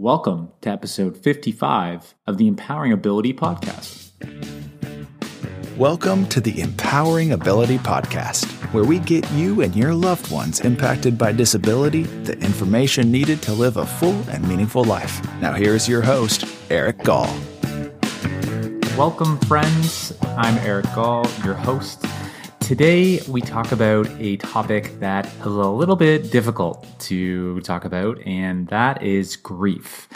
Welcome to episode 55 of the Empowering Ability Podcast. Welcome to the Empowering Ability Podcast, where we get you and your loved ones impacted by disability the information needed to live a full and meaningful life. Now, here's your host, Eric Gall. Welcome, friends. I'm Eric Gall, your host. Today, we talk about a topic that is a little bit difficult to talk about, and that is grief.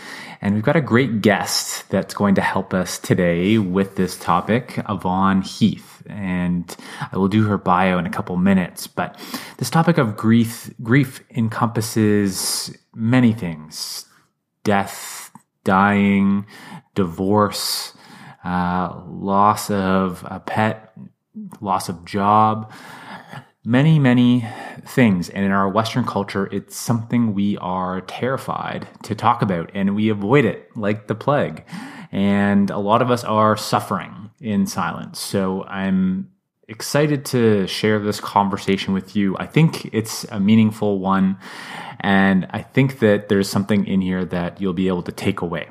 And we've got a great guest that's going to help us today with this topic, Yvonne Heath. And I will do her bio in a couple minutes. But this topic of grief, grief encompasses many things death, dying, divorce, uh, loss of a pet, loss of job, many, many things. And in our Western culture, it's something we are terrified to talk about and we avoid it like the plague. And a lot of us are suffering in silence. So I'm excited to share this conversation with you. I think it's a meaningful one. And I think that there's something in here that you'll be able to take away.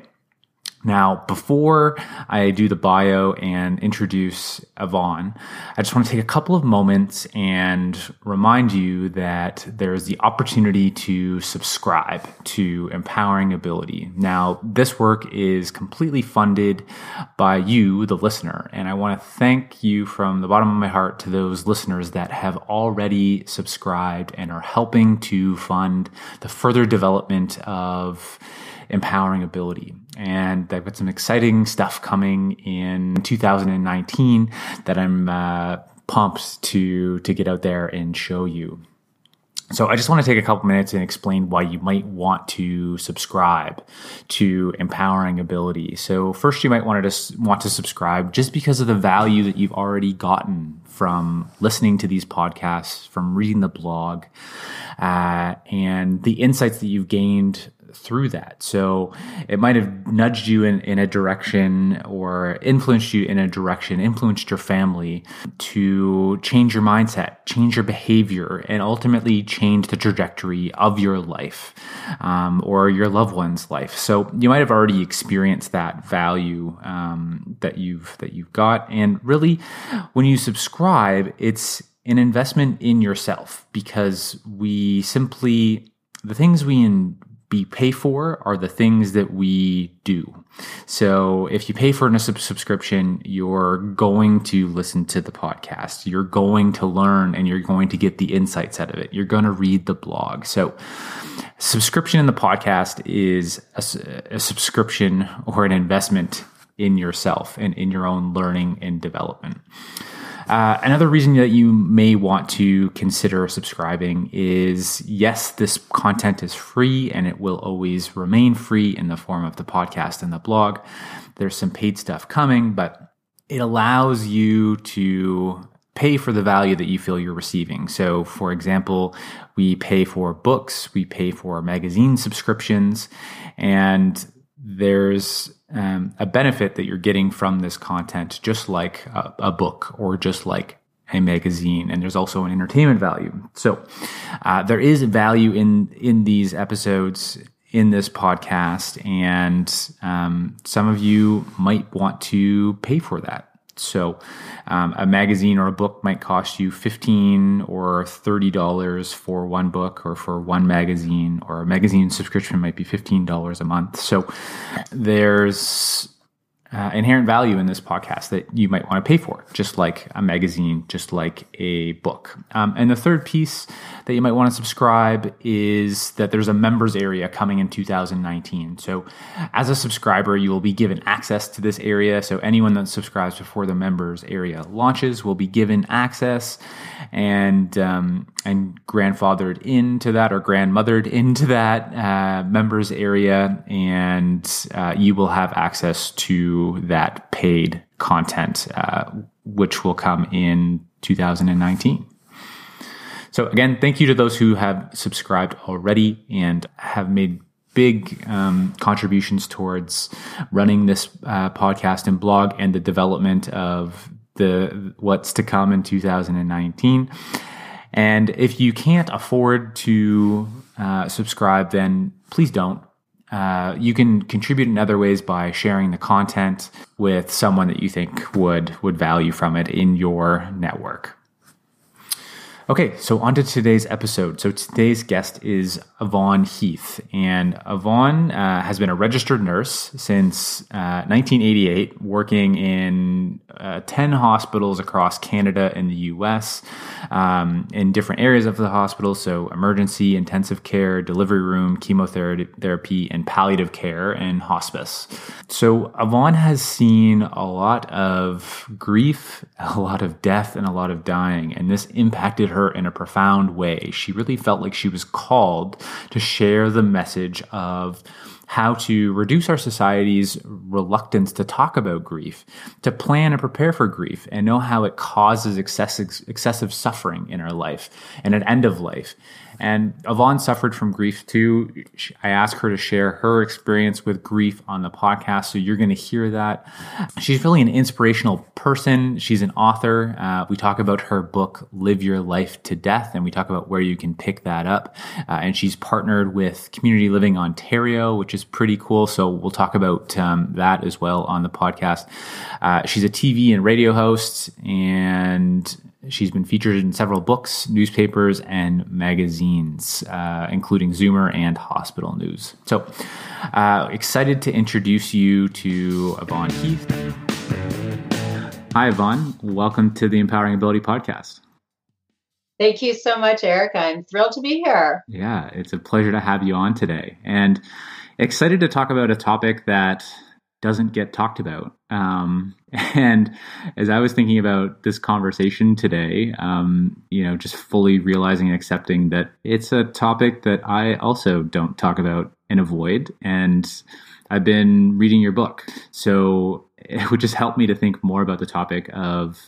Now, before I do the bio and introduce Yvonne, I just want to take a couple of moments and remind you that there's the opportunity to subscribe to Empowering Ability. Now, this work is completely funded by you, the listener, and I want to thank you from the bottom of my heart to those listeners that have already subscribed and are helping to fund the further development of empowering ability. And I've got some exciting stuff coming in 2019 that I'm uh, pumped to to get out there and show you. So I just want to take a couple minutes and explain why you might want to subscribe to Empowering Ability. So first, you might want to want to subscribe just because of the value that you've already gotten from listening to these podcasts, from reading the blog, uh, and the insights that you've gained through that. So it might have nudged you in, in a direction or influenced you in a direction, influenced your family to change your mindset, change your behavior, and ultimately change the trajectory of your life um, or your loved one's life. So you might have already experienced that value um, that you've that you've got, and really, when you subscribe, it's an investment in yourself because we simply the things we in, we pay for are the things that we do. So if you pay for a subscription, you're going to listen to the podcast. You're going to learn and you're going to get the insights out of it. You're going to read the blog. So subscription in the podcast is a, a subscription or an investment in yourself and in your own learning and development. Uh, another reason that you may want to consider subscribing is yes, this content is free and it will always remain free in the form of the podcast and the blog. There's some paid stuff coming, but it allows you to pay for the value that you feel you're receiving. So, for example, we pay for books, we pay for magazine subscriptions, and there's um, a benefit that you're getting from this content, just like a, a, book or just like a magazine. And there's also an entertainment value. So uh, there is value in in these episodes in this podcast, and um, some of you might want to pay for that. So, um, a magazine or a book might cost you fifteen or thirty dollars for one book or for one magazine, or a magazine subscription might be fifteen dollars a month. So, there's uh, inherent value in this podcast that you might want to pay for, just like a magazine, just like a book. Um, and the third piece that you might want to subscribe is that there's a members area coming in 2019. So, as a subscriber, you will be given access to this area. So, anyone that subscribes before the members area launches will be given access and um, and grandfathered into that or grandmothered into that uh, members area, and uh, you will have access to that paid content, uh, which will come in 2019. So again, thank you to those who have subscribed already and have made big um, contributions towards running this uh, podcast and blog and the development of the what's to come in 2019. And if you can't afford to uh, subscribe, then please don't. Uh, you can contribute in other ways by sharing the content with someone that you think would would value from it in your network. Okay, so on to today's episode. So today's guest is Yvonne Heath, and Yvonne uh, has been a registered nurse since uh, 1988, working in uh, 10 hospitals across Canada and the US um, in different areas of the hospital. So, emergency, intensive care, delivery room, chemotherapy, and palliative care and hospice. So, Yvonne has seen a lot of grief, a lot of death, and a lot of dying, and this impacted her in a profound way. She really felt like she was called to share the message of how to reduce our society's reluctance to talk about grief, to plan and prepare for grief, and know how it causes excessive, excessive suffering in our life and at end of life. And Yvonne suffered from grief too. I asked her to share her experience with grief on the podcast, so you're going to hear that. She's really an inspirational person. She's an author. Uh, we talk about her book, Love Your Life to Death, and we talk about where you can pick that up. Uh, and she's partnered with Community Living Ontario, which is pretty cool. So we'll talk about um, that as well on the podcast. Uh, she's a TV and radio host, and She's been featured in several books, newspapers, and magazines, uh, including Zoomer and Hospital News. So, uh, excited to introduce you to Yvonne Heath. Hi, Yvonne. Welcome to the Empowering Ability Podcast. Thank you so much, Erica. I'm thrilled to be here. Yeah, it's a pleasure to have you on today. And excited to talk about a topic that doesn't get talked about. Um, and as I was thinking about this conversation today, um, you know, just fully realizing and accepting that it's a topic that I also don't talk about and avoid. And I've been reading your book. So it would just help me to think more about the topic of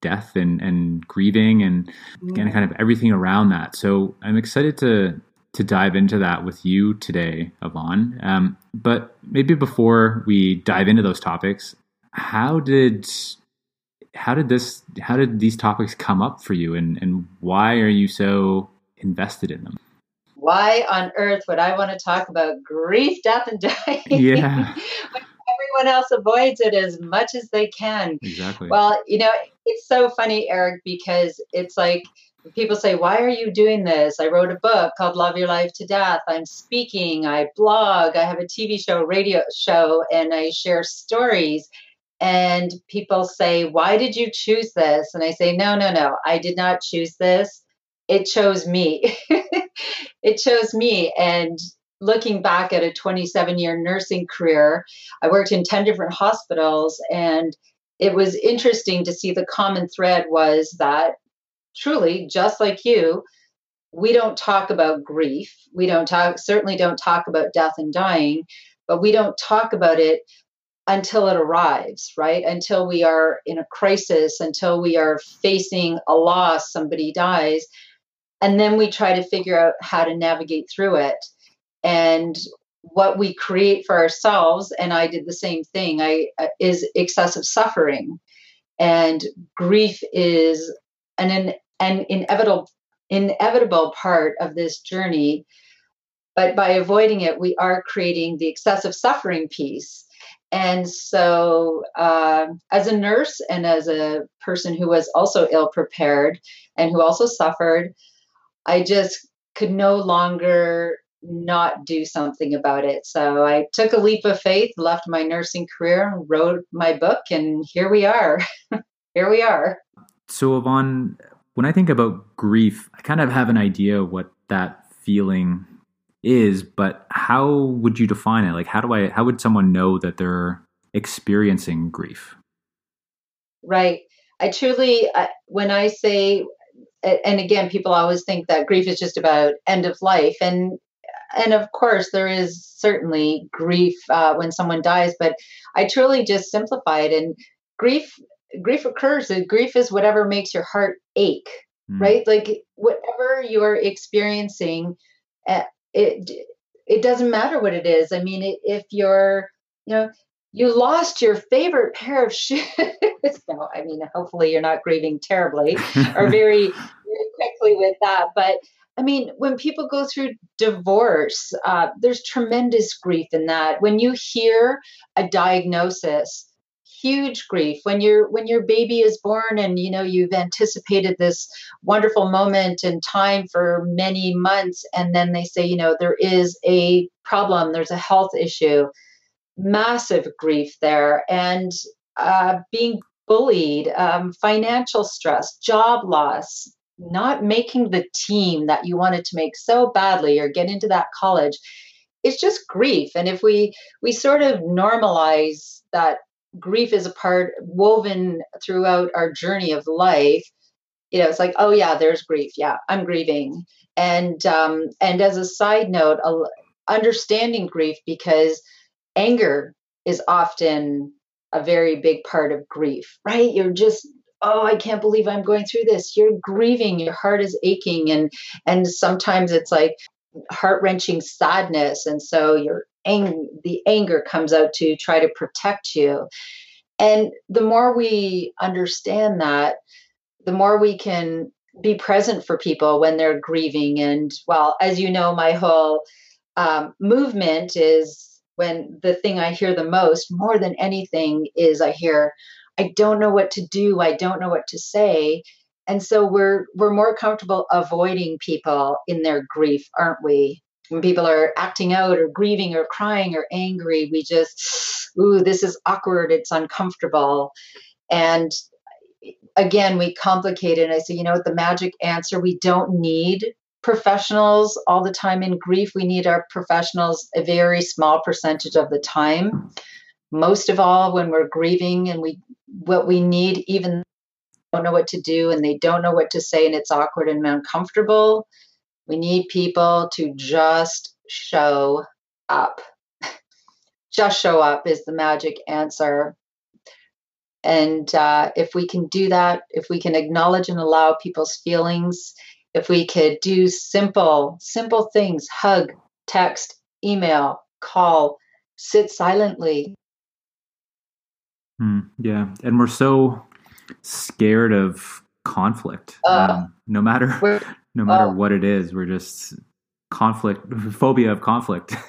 death and, and grieving and, and kind of everything around that. So I'm excited to to dive into that with you today, Yvonne. Um, but maybe before we dive into those topics, how did how did this how did these topics come up for you, and and why are you so invested in them? Why on earth would I want to talk about grief, death, and dying? Yeah. everyone else avoids it as much as they can. Exactly. Well, you know, it's so funny, Eric, because it's like people say, Why are you doing this? I wrote a book called Love Your Life to Death. I'm speaking, I blog, I have a TV show, radio show, and I share stories. And people say, Why did you choose this? And I say, No, no, no, I did not choose this. It chose me. it chose me. And looking back at a 27 year nursing career, I worked in 10 different hospitals and it was interesting to see the common thread was that truly, just like you, we don't talk about grief. We don't talk, certainly don't talk about death and dying, but we don't talk about it until it arrives, right? Until we are in a crisis, until we are facing a loss, somebody dies. And then we try to figure out how to navigate through it. And what we create for ourselves, and I did the same thing, I uh, is excessive suffering. And grief is an, an inevitable inevitable part of this journey. But by avoiding it we are creating the excessive suffering piece. And so uh, as a nurse and as a person who was also ill prepared and who also suffered i just could no longer not do something about it. So i took a leap of faith left my nursing career wrote my book and here we are. Here we are so yvonne when I think about grief, I kind of have an idea of what that feeling is, but how would you define it? Like, how do I, how would someone know that they're experiencing grief? Right. I truly, uh, when I say, and again, people always think that grief is just about end of life, and and of course there is certainly grief uh, when someone dies, but I truly just simplify it. And grief grief occurs grief is whatever makes your heart ache mm. right like whatever you're experiencing eh, it it doesn't matter what it is i mean if you're you know you lost your favorite pair of shoes no i mean hopefully you're not grieving terribly or very, very quickly with that but I mean, when people go through divorce, uh, there's tremendous grief in that. When you hear a diagnosis, huge grief when your when your baby is born and you know you've anticipated this wonderful moment and time for many months and then they say you know there is a problem there's a health issue. Massive grief there and uh, being bullied um, financial stress job loss not making the team that you wanted to make so badly or get into that college. It's just grief and if we we sort of normalize that grief is a part woven throughout our journey of life. You know it's like oh yeah there's grief. Yeah i'm grieving. And um and as a side note understanding grief because anger is often a very big part of grief right? You're just oh i can't believe i'm going through this. You're grieving. Your heart is aching. And and sometimes it's like heart-wrenching sadness. And so you're ang- the anger comes out to try to protect you. And the more we understand that, the more we can be present for people when they're grieving. And well, as you know, my whole um, movement is when the thing I hear the most, more than anything, is I hear, I don't know what to do, I don't know what to say. And so we're we're more comfortable avoiding people in their grief, aren't we? When people are acting out or grieving or crying or angry, we just, ooh, this is awkward, it's uncomfortable. And again, we complicate it. And I say, you know what, the magic answer, we don't need professionals all the time in grief. We need our professionals a very small percentage of the time. Most of all, when we're grieving and we what we need, even don't know what to do and they don't know what to say and it's awkward and uncomfortable we need people to just show up. just show up is the magic answer. And uh, if we can do that, if we can acknowledge and allow people's feelings, if we could do simple, simple things hug, text, email, call, sit silently. Mm, yeah. And we're so scared of conflict. Uh, um, no matter no matter oh. what it is. We're just conflict, phobia of conflict.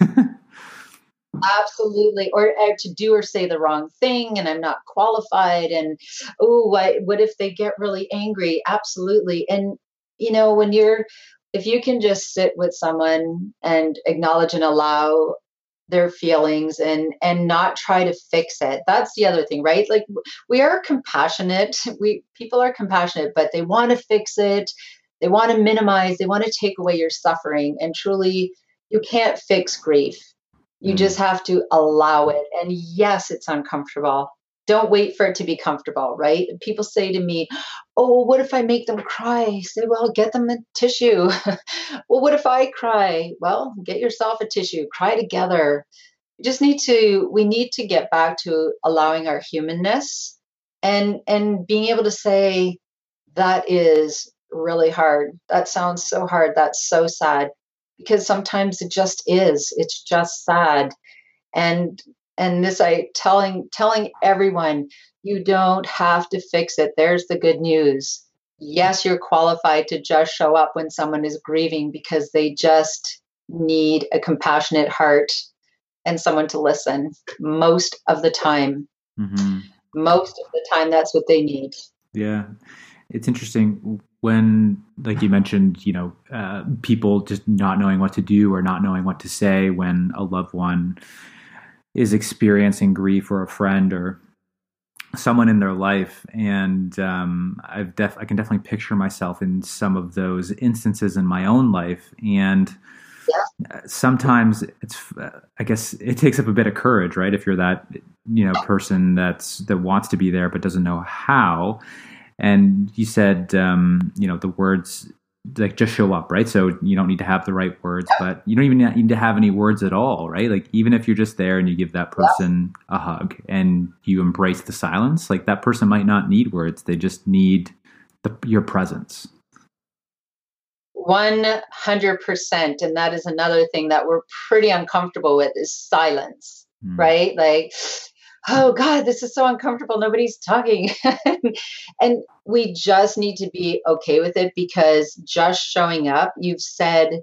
Absolutely, or, or, to do or say the wrong thing, and I'm not qualified. And oh, what what if they get really angry? Absolutely, and you know when you're if you can just sit with someone and acknowledge and allow their feelings and and not try to fix it that's the other thing right like we are compassionate we people are compassionate but they want to fix it they want to minimize, they want to take away your suffering. And truly, you can't fix grief. You mm. just have to allow it. And yes, it's uncomfortable. Don't wait for it to be comfortable, right? People say to me, Oh, what if I make them cry? I say, Well, get them a tissue. well, what if I cry? Well, get yourself a tissue, cry together. We just need to, we need to get back to allowing our humanness and and being able to say that is really hard. That sounds so hard. That's so sad because sometimes it just is. It's just sad. And and this I telling telling everyone you don't have to fix it. There's the good news. Yes, you're qualified to just show up when someone is grieving because they just need a compassionate heart and someone to listen most of the time. Mm-hmm. Most of the time, that's what they need. Yeah. It's interesting when like you mentioned you know uh, people just not knowing what to do or not knowing what to say when a loved one is experiencing grief or a friend or someone in their life. And um, i've def- i can definitely picture myself in some of those instances in my own life. And yeah. sometimes it's i guess it takes up a bit of courage right? If you're that you know person that's that wants to be there but doesn't know how and you said, um, you know, the words like just show up, right? So you don't need to have the right words, but you don't even need to have any words at all, right? Like even if you're just there and you give that person a hug and you embrace the silence, like that person might not need words; they just need the, your presence. 100% and that is another thing that we're pretty uncomfortable with is silence mm. right like oh God, this is so uncomfortable. Nobody's talking. and we just need to be okay with it because just showing up, you've said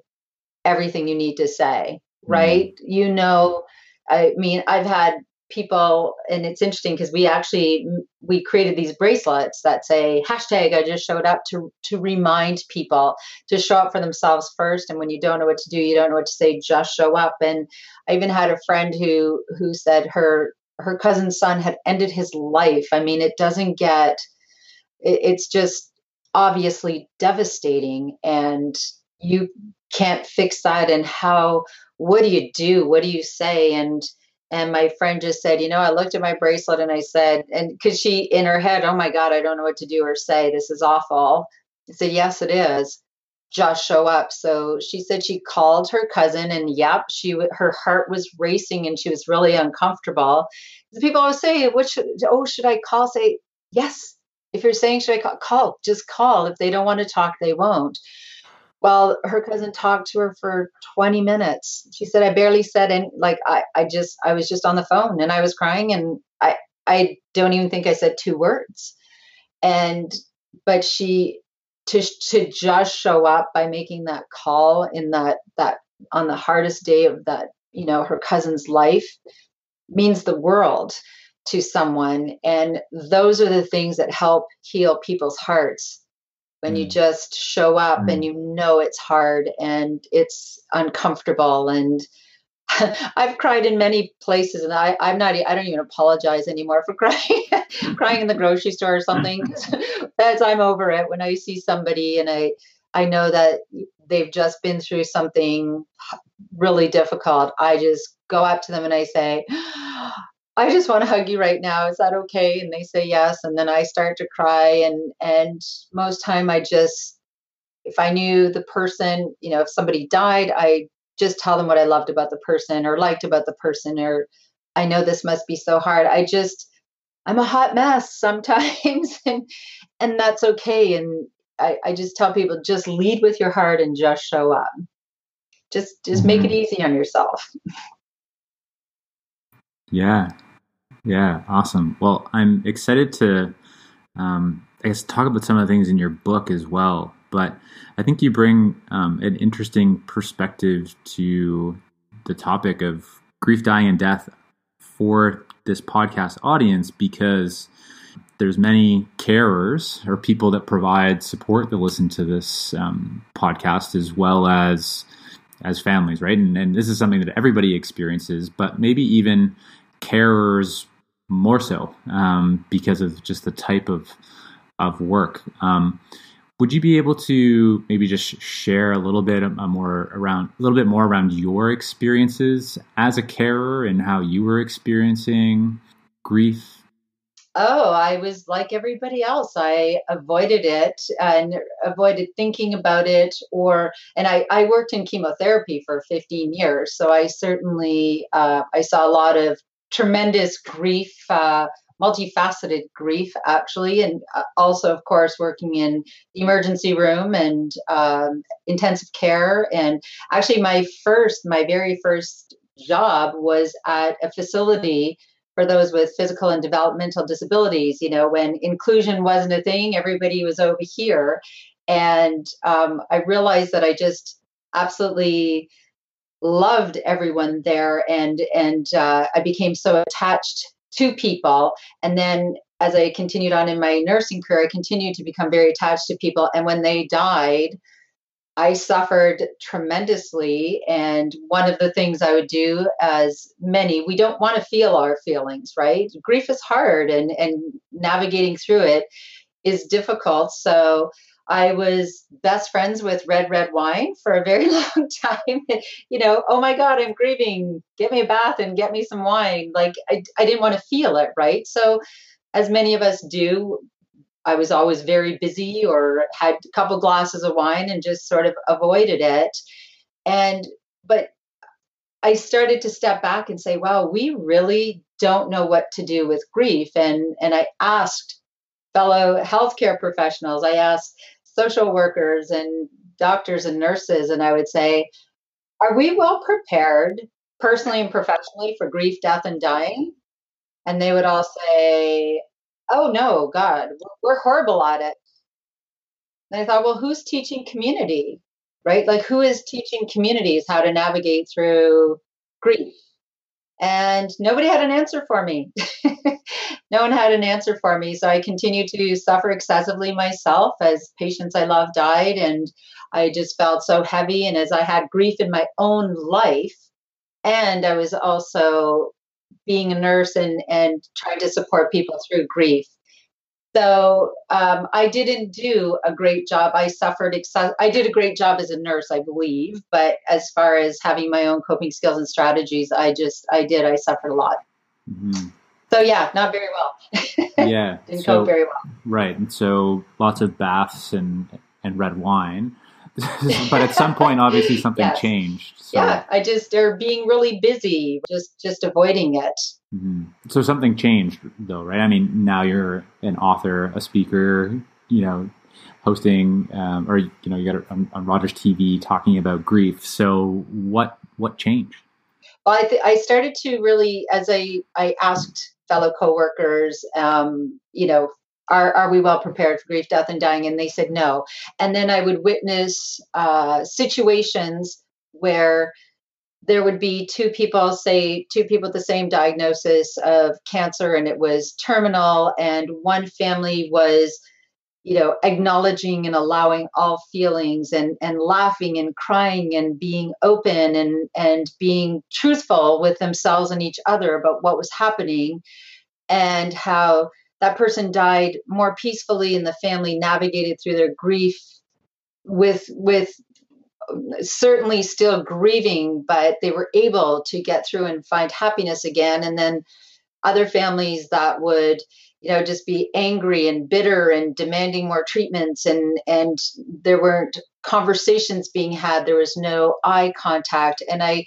everything you need to say, mm-hmm. right? Mm-hmm. You know, I mean, I've had people and it's interesting because we actually we created these bracelets that say hashtag i just showed up to to remind people to show up for themselves first and when you don't know what to do you don't know what to say just show up and i even had a friend who who said her her cousin's son had ended his life i mean it doesn't get it, it's just obviously devastating and you can't fix that and how what do you do what do you say and and my friend just said, you know, I looked at my bracelet and I said, and because she in her head, oh my God, I don't know what to do or say. This is awful. I said, yes, it is. Just show up. So she said she called her cousin, and yep, she her heart was racing and she was really uncomfortable. The people always say, "What should? Oh, should I call?" Say yes. If you're saying should I call, call. Just call. If they don't want to talk, they won't. Well, her cousin talked to her for 20 minutes. She said, I barely said any, like, I, I just, I was just on the phone and I was crying and I, I don't even think I said two words. And, but she, to, to just show up by making that call in that, that, on the hardest day of that, you know, her cousin's life means the world to someone. And those are the things that help heal people's hearts when mm. you just show up mm. and you know it's hard and it's uncomfortable and I've cried in many places and I, I'm not I don't even apologize anymore for crying crying in the grocery store or something as I'm over it when I see somebody and I I know that they've just been through something really difficult I just go up to them and I say I just want to hug you right now. Is that okay? And they say yes. And then I start to cry. And and most time I just if I knew the person, you know, if somebody died, I just tell them what I loved about the person or liked about the person or I know this must be so hard. I just I'm a hot mess sometimes and and that's okay. And I, I just tell people just lead with your heart and just show up. Just just mm-hmm. make it easy on yourself. Yeah, yeah, awesome. Well, I'm excited to, um, I guess, talk about some of the things in your book as well. But I think you bring um, an interesting perspective to the topic of grief, dying, and death for this podcast audience because there's many carers or people that provide support that listen to this um, podcast as well as as families, right? And, and this is something that everybody experiences, but maybe even carers more so um, because of just the type of of work. Um, would you be able to maybe just share a little bit more around a little bit more around your experiences as a carer and how you were experiencing grief? Oh, I was like everybody else. I avoided it and avoided thinking about it or and I, I worked in chemotherapy for 15 years. So I certainly uh, I saw a lot of tremendous grief, uh, multifaceted grief, actually, and uh, also, of course, working in the emergency room and um, intensive care. And actually, my first, my very first job was at a facility for those with physical and developmental disabilities. You know, when inclusion wasn't a thing, everybody was over here. And um, I realized that I just absolutely loved everyone there and and uh, i became so attached to people. And then as i continued on in my nursing career i continued to become very attached to people. And when they died i suffered tremendously. And one of the things i would do as many we don't want to feel our feelings right? Grief is hard and and navigating through it is difficult. So I was best friends with red, red wine for a very long time. you know, oh my God, I'm grieving. Get me a bath and get me some wine. Like, I, I didn't want to feel it, right? So, as many of us do, I was always very busy or had a couple glasses of wine and just sort of avoided it. And, but I started to step back and say, wow, we really don't know what to do with grief. And, and I asked fellow healthcare professionals, I asked social workers and doctors and nurses, and I would say, are we well prepared personally and professionally for grief, death, and dying? And they would all say, Oh, no, God, we're horrible at it. And I thought, well, who's teaching community, right? Like, who is teaching communities how to navigate through grief? And nobody had an answer for me. no one had an answer for me. So I continued to suffer excessively myself as patients I love died. And I just felt so heavy. And as I had grief in my own life, and I was also being a nurse and, and trying to support people through grief. So um, I didn't do a great job. I suffered. I did a great job as a nurse, I believe. But as far as having my own coping skills and strategies, I just I did. I suffered a lot. Mm-hmm. So yeah, not very well. yeah, didn't so, cope very well. Right, and so lots of baths and and red wine. but at some point, obviously, something yes. changed. So. Yeah, I just they're being really busy, just just avoiding it. Mm-hmm. So something changed, though, right? I mean, now you're an author, a speaker, you know, hosting, um, or you know, you got on, on, Rogers TV talking about grief. So what what changed? Well, I, th- I started to really, as I I asked fellow coworkers, um, you know, are, are we well prepared for grief, death, and dying? And they said no. And then I would witness uh, situations where there would be two people, say two people with the same diagnosis of cancer, and it was terminal, and one family was you know acknowledging and allowing all feelings and and laughing and crying and being open and and being truthful with themselves and each other about what was happening and how that person died more peacefully and the family navigated through their grief with with certainly still grieving but they were able to get through and find happiness again. And then other families that would you know just be angry and bitter and demanding more treatments and and there weren't conversations being had. There was no eye contact. And i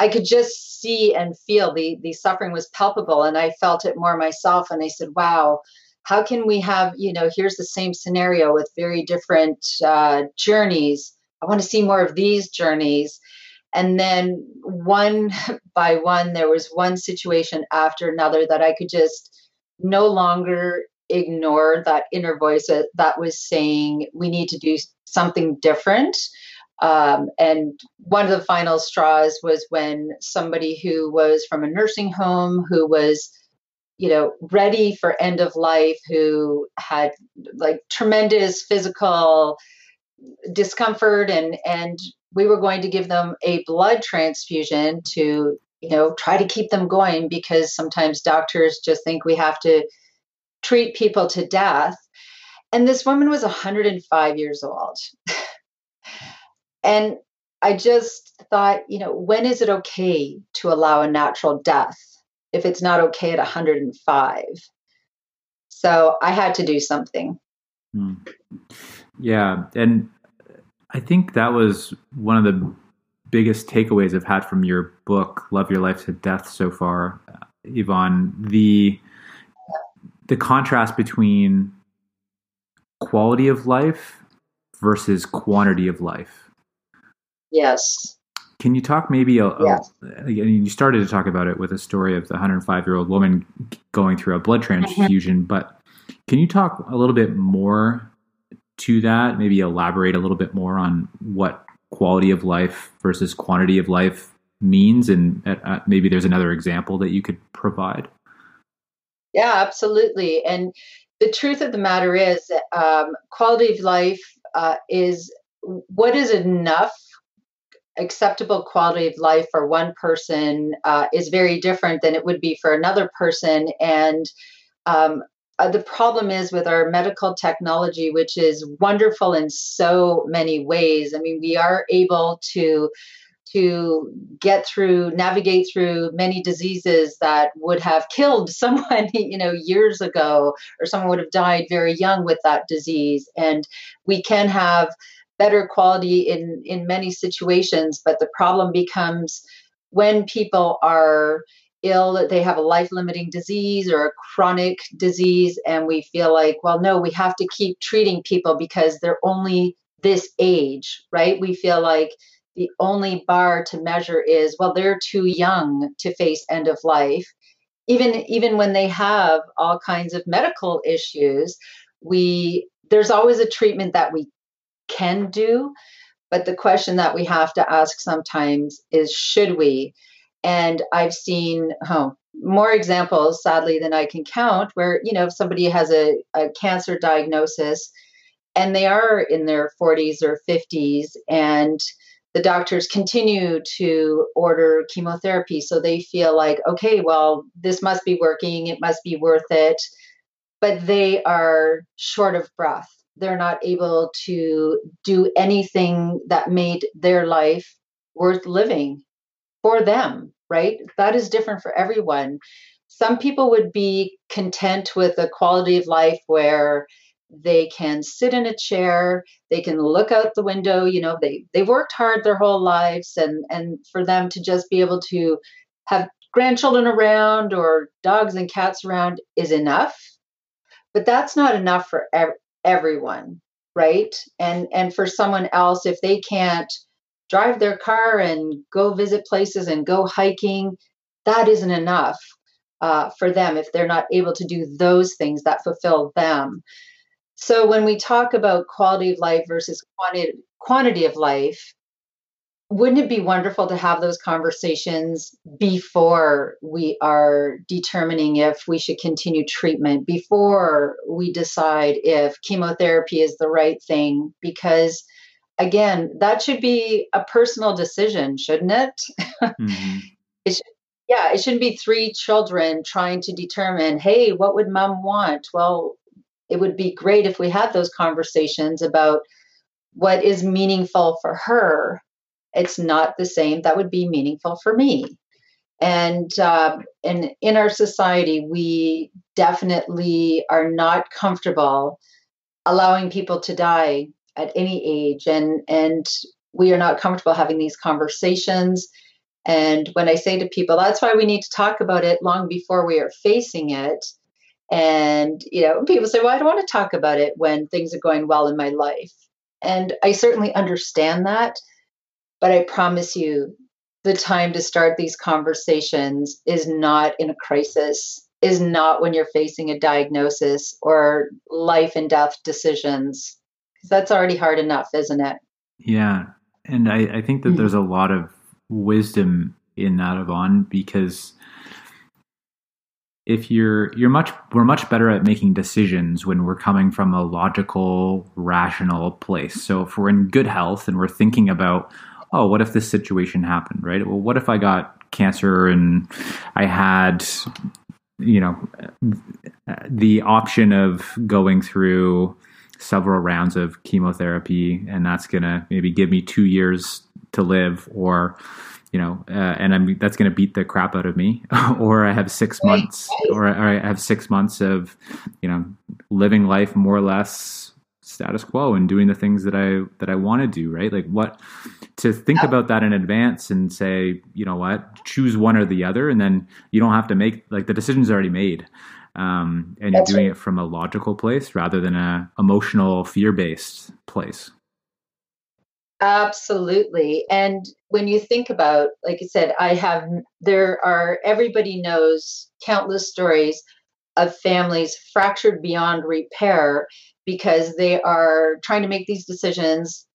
I could just see and feel the the suffering was palpable, and I felt it more myself. And I said, "Wow, how can we have you know here's the same scenario with very different uh, journeys? I want to see more of these journeys." And then one by one, there was one situation after another that I could just no longer ignore that inner voice that, that was saying we need to do something different um, and one of the final straws was when somebody who was from a nursing home, who was, you know, ready for end of life, who had like tremendous physical discomfort, and and we were going to give them a blood transfusion to, you know, try to keep them going because sometimes doctors just think we have to treat people to death. And this woman was 105 years old. And I just thought, you know, when is it okay to allow a natural death if it's not okay at 105? So I had to do something. Hmm. Yeah. And I think that was one of the biggest takeaways I've had from your book, Love Your Life to Death, so far, Yvonne. The the contrast between quality of life versus quantity of life Yes. Can you talk maybe a, yes. a, you started to talk about it with a story of the 105 year old woman going through a blood transfusion, mm-hmm. but can you talk a little bit more to that? Maybe elaborate a little bit more on what quality of life versus quantity of life means, and uh, uh maybe there's another example that you could provide. Yeah, absolutely. And the truth of the matter is, um, quality of life uh, is what is enough acceptable quality of life for one person uh, is very different than it would be for another person. And um, uh, the problem is with our medical technology, which is wonderful in so many ways. I mean, we are able to to get through navigate through many diseases that would have killed someone you know years ago or someone would have died very young with that disease and we can have better quality in in many situations but the problem becomes when people are ill they have a life limiting disease or a chronic disease and we feel like well no we have to keep treating people because they're only this age right? We feel like the only bar to measure is well they're too young to face end of life. Even even when they have all kinds of medical issues, we there's always a treatment that we can do, but the question that we have to ask sometimes is should we? And I've seen oh, more examples, sadly, than I can count, where, you know, if somebody has a, a cancer diagnosis and they are in their 40s or 50s and the doctors continue to order chemotherapy. So they feel like okay well this must be working. It must be worth it. But they are short of breath they're not able to do anything that made their life worth living for them right? That is different for everyone. Some people would be content with a quality of life where they can sit in a chair they can look out the window you know they they've worked hard their whole lives and and for them to just be able to have grandchildren around or dogs and cats around is enough. But that's not enough for everyone right? And and for someone else if they can't drive their car and go visit places and go hiking that isn't enough uh, for them if they're not able to do those things that fulfill them. So when we talk about quality of life versus quantity, quantity of life, wouldn't it be wonderful to have those conversations before we are determining if we should continue treatment, before we decide if chemotherapy is the right thing? Because again, that should be a personal decision, shouldn't it? Mm-hmm. it should, yeah, it shouldn't be three children trying to determine, hey, what would mom want? Well, it would be great if we had those conversations about what is meaningful for her. It's not the same that would be meaningful for me. And uh, in in our society, we definitely are not comfortable allowing people to die at any age, and and we are not comfortable having these conversations. And when I say to people, that's why we need to talk about it long before we are facing it, and, you know, people say, well, I don't want to talk about it when things are going well in my life. And I certainly understand that. But I promise you, the time to start these conversations is not in a crisis, is not when you're facing a diagnosis or life and death decisions. Because That's already hard enough, isn't it? Yeah. And I, I think that mm-hmm. there's a lot of wisdom in that, Yvonne, because if you're you're much we're much better at making decisions when we're coming from a logical rational place so if we're in good health and we're thinking about oh what if this situation happened right? Well what if i got cancer and i had you know the option of going through several rounds of chemotherapy and that's going to maybe give me 2 years to live or you know, uh, and I'm that's going to beat the crap out of me, or I have six months, or, or I have six months of, you know, living life more or less status quo and doing the things that I that I want to do. Right, like what to think about that in advance and say, you know what, choose one or the other, and then you don't have to make like the decision's already made. Um, and you're doing it from a logical place rather than a emotional fear based place. Absolutely. And when you think about, like I said, I have, there are, everybody knows countless stories of families fractured beyond repair because they are trying to make these decisions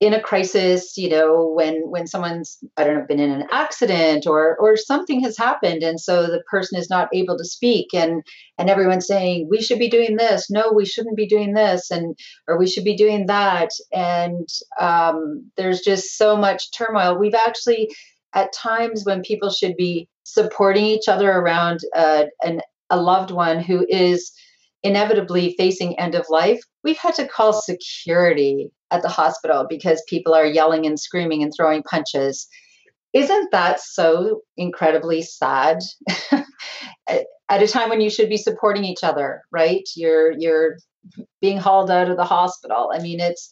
in a crisis you know when when someone's i don't know been in an accident or or something has happened and so the person is not able to speak and and everyone's saying we should be doing this. No we shouldn't be doing this and or we should be doing that. And um, there's just so much turmoil. We've actually at times when people should be supporting each other around uh, an, a loved one who is inevitably facing end of life we've had to call security at the hospital because people are yelling and screaming and throwing punches. Isn't that so incredibly sad? at a time when you should be supporting each other, right? You're you're being hauled out of the hospital. I mean, it's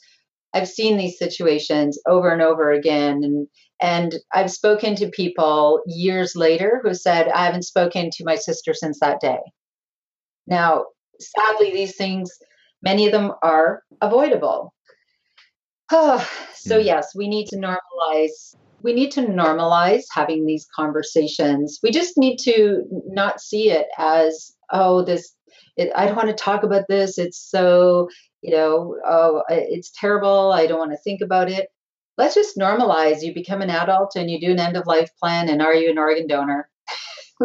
I've seen these situations over and over again and and I've spoken to people years later who said I haven't spoken to my sister since that day. Now, sadly these things many of them are avoidable so hmm. yes, we need to normalize we need to normalize having these conversations. We just need to not see it as, oh, this, it, I don't want to talk about this. It's so, you know, oh, it's terrible. I don't want to think about it. Let's just normalize. You become an adult and you do an end of life plan. And are you an organ donor?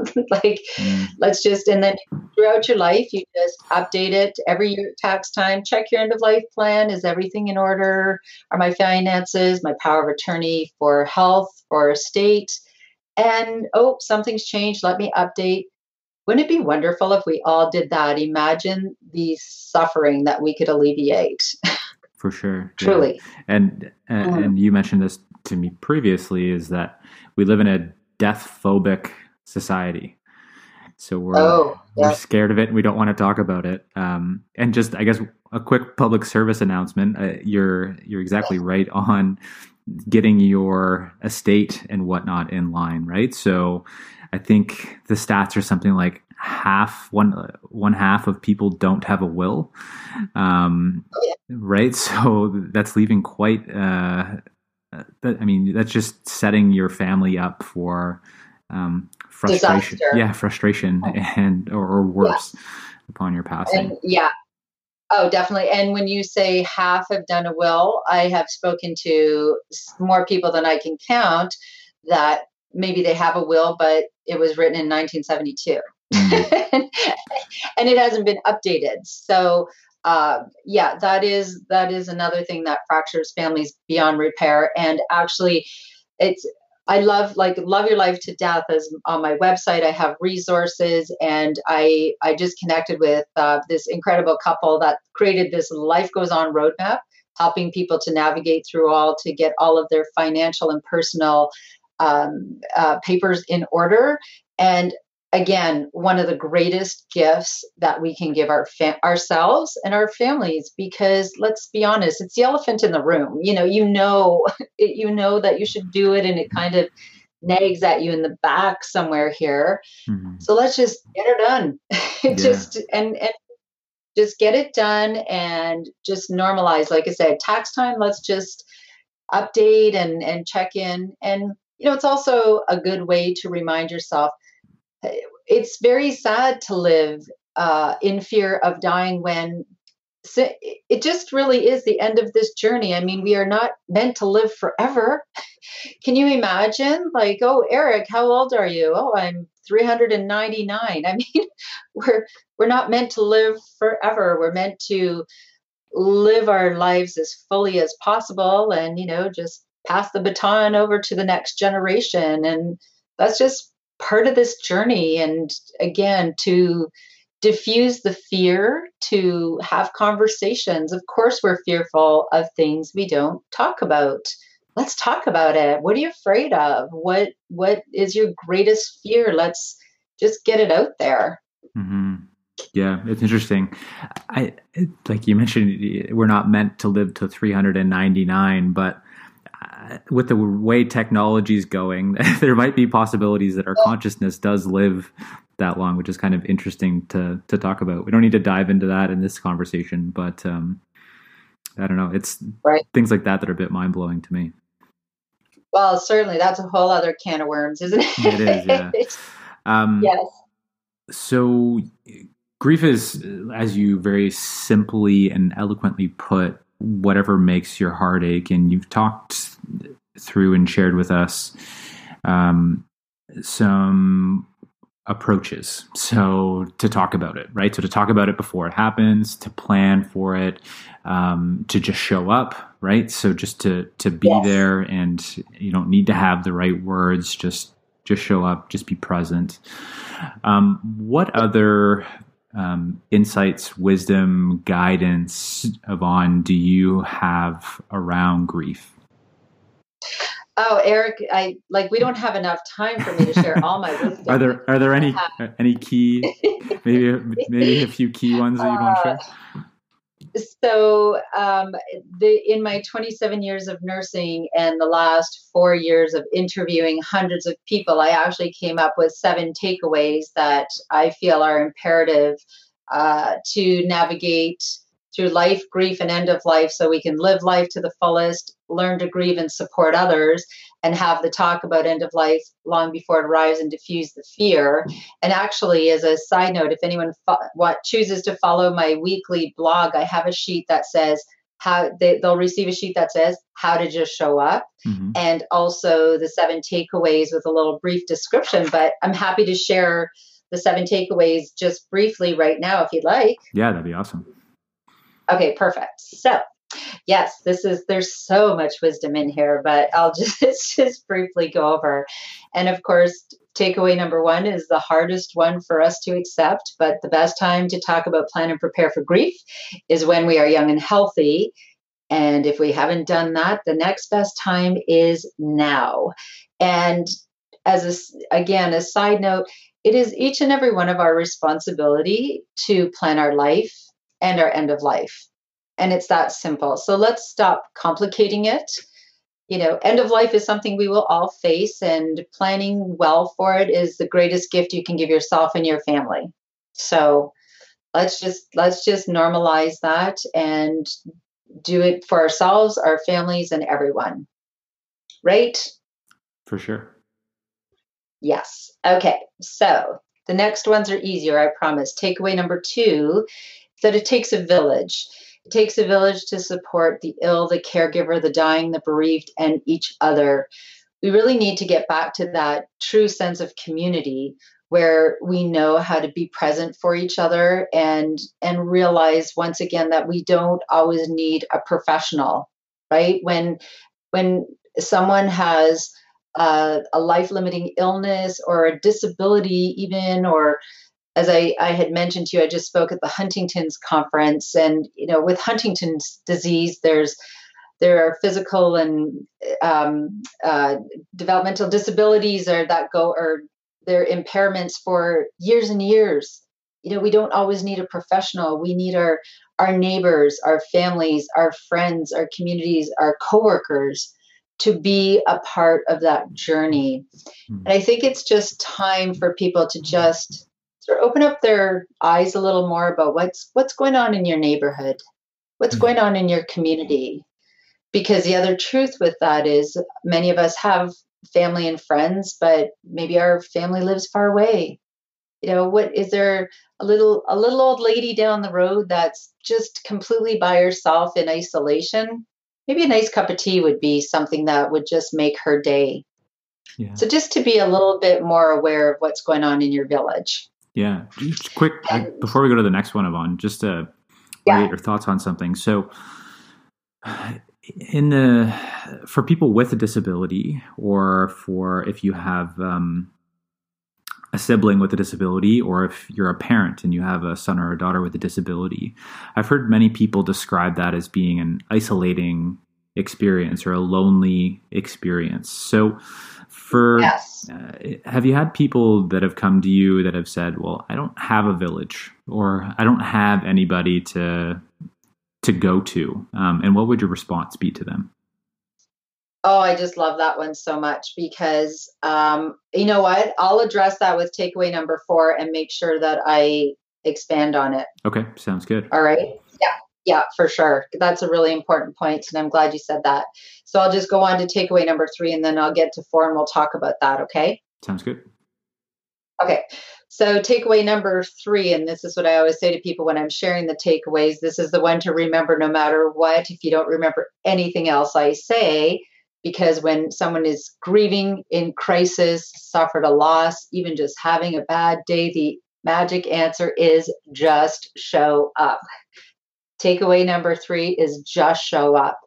like mm. let's just and then throughout your life you just update it every year tax time check your end of life plan. Is everything in order? Are my finances my power of attorney for health or estate and oh something's changed. Let me update. Wouldn't it be wonderful if we all did that? Imagine the suffering that we could alleviate. For sure truly. Yeah. and and, mm. and you mentioned this to me previously is that we live in a death phobic society. So we're oh, yeah. we're scared of it and we don't want to talk about it. Um, and just I guess a quick public service announcement. Uh, you're you're exactly right on getting your estate and whatnot in line, right? So I think the stats are something like half one one half of people don't have a will um, oh, yeah. right so that's leaving quite uh, uh i mean that's just setting your family up for um, frustration. Disaster. Yeah, frustration oh. and or, or worse yeah. upon your passing. And, yeah. Oh, definitely. And when you say half have done a will, I have spoken to more people than I can count that maybe they have a will, but it was written in 1972. Mm-hmm. and it hasn't been updated. So uh, yeah, that is that is another thing that fractures families beyond repair. And actually, it's I love like love your life to death as on my website. I have resources, and I I just connected with uh, this incredible couple that created this life goes on roadmap, helping people to navigate through all to get all of their financial and personal um, uh, papers in order. And again one of the greatest gifts that we can give our fa- ourselves and our families because let's be honest it's the elephant in the room. You know you know you know that you should do it and it kind of nags at you in the back somewhere here. Mm-hmm. so let's just get it done. Yeah. just and and just get it done and just normalize. Like i said tax time let's just update and and check in. And you know it's also a good way to remind yourself it's very sad to live uh, in fear of dying when it just really is the end of this journey. I mean, we are not meant to live forever. Can you imagine? Like, oh, Eric, how old are you? Oh, I'm 399. I mean, we're we're not meant to live forever. We're meant to live our lives as fully as possible and, you know, just pass the baton over to the next generation and that's just part of this journey and again to diffuse the fear to have conversations. Of course we're fearful of things we don't talk about. Let's talk about it. What are you afraid of? What what is your greatest fear? Let's just get it out there. Mm-hmm. yeah it's interesting. I like you mentioned we're not meant to live to 399 but with the way technology is going, there might be possibilities that our consciousness does live that long, which is kind of interesting to to talk about. We don't need to dive into that in this conversation, but um, I don't know. It's right. things like that that are a bit mind blowing to me. Well, certainly, that's a whole other can of worms, isn't it? It is. Yeah. um, yes. So, grief is, as you very simply and eloquently put, whatever makes your heart ache. And you've talked through and shared with us um, some approaches. So to talk about it, right? So to talk about it before it happens, to plan for it, um, to just show up, right? So just to to be yes. there, and you don't need to have the right words. Just just show up. Just be present. Um, what other um, insights, wisdom, guidance, Yvonne, do you have around grief? Oh, Eric, I like we don't have enough time for me to share all my wisdom. are there are there any any key maybe maybe a few key ones that you want to share? Uh, so um, the, in my 27 years of nursing and the last four years of interviewing hundreds of people i actually came up with seven takeaways that i feel are imperative uh, to navigate through life grief and end of life so we can live life to the fullest learn to grieve and support others and have the talk about end of life long before it arrives and diffuse the fear. And actually, as a side note, if anyone fo- what chooses to follow my weekly blog, I have a sheet that says how they, they'll receive a sheet that says how to just show up mm-hmm. and also the seven takeaways with a little brief description. But I'm happy to share the seven takeaways just briefly right now if you'd like. Yeah, that'd be awesome. Okay, perfect. So, yes, this is there's so much wisdom in here, but I'll just just briefly go over. And of course, takeaway number 1 is the hardest one for us to accept, but the best time to talk about plan and prepare for grief is when we are young and healthy. And if we haven't done that, the next best time is now. And as a, again, a side note, it is each and every one of our responsibility to plan our life and our end of life. And it's that simple. So let's stop complicating it. You know, end of life is something we will all face, and planning well for it is the greatest gift you can give yourself and your family. So let's just let's just normalize that and do it for ourselves, our families, and everyone. Right? For sure. Yes. Okay. So the next ones are easier, I promise. Takeaway number two that it takes a village. It takes a village to support the ill, the caregiver, the dying, the bereaved, and each other. We really need to get back to that true sense of community where we know how to be present for each other and and realize once again that we don't always need a professional right when when someone has a life limiting illness or a disability even or as I, I had mentioned to you, I just spoke at the Huntington's conference, and you know, with Huntington's disease, there's there are physical and um, uh, developmental disabilities, or that go or their impairments for years and years. You know, we don't always need a professional. We need our our neighbors, our families, our friends, our communities, our coworkers to be a part of that journey. Mm. And I think it's just time for people to just sort of open up their eyes a little more about what's what's going on in your neighborhood, what's mm-hmm. going on in your community. Because the other truth with that is many of us have family and friends, but maybe our family lives far away. You know, what is there a little a little old lady down the road that's just completely by herself in isolation? Maybe a nice cup of tea would be something that would just make her day. Yeah. So just to be a little bit more aware of what's going on in your village. Yeah, just quick before we go to the next one, Yvonne, just to yeah. get your thoughts on something. So, in the for people with a disability, or for if you have um, a sibling with a disability, or if you're a parent and you have a son or a daughter with a disability, I've heard many people describe that as being an isolating experience or a lonely experience. So for yes. uh, have you had people that have come to you that have said well i don't have a village or i don't have anybody to to go to um, and what would your response be to them? Oh i just love that one so much because um, you know what? I'll address that with takeaway number four and make sure that i expand on it. Okay sounds good. All right? Yeah yeah, for sure. That's a really important point, and I'm glad you said that. So I'll just go on to takeaway number three, and then I'll get to four, and we'll talk about that. Okay. Sounds good. Okay. So takeaway number three, and this is what I always say to people when I'm sharing the takeaways. This is the one to remember no matter what. If you don't remember anything else I say, because when someone is grieving in crisis, suffered a loss, even just having a bad day, the magic answer is just show up. Takeaway number three is just show up,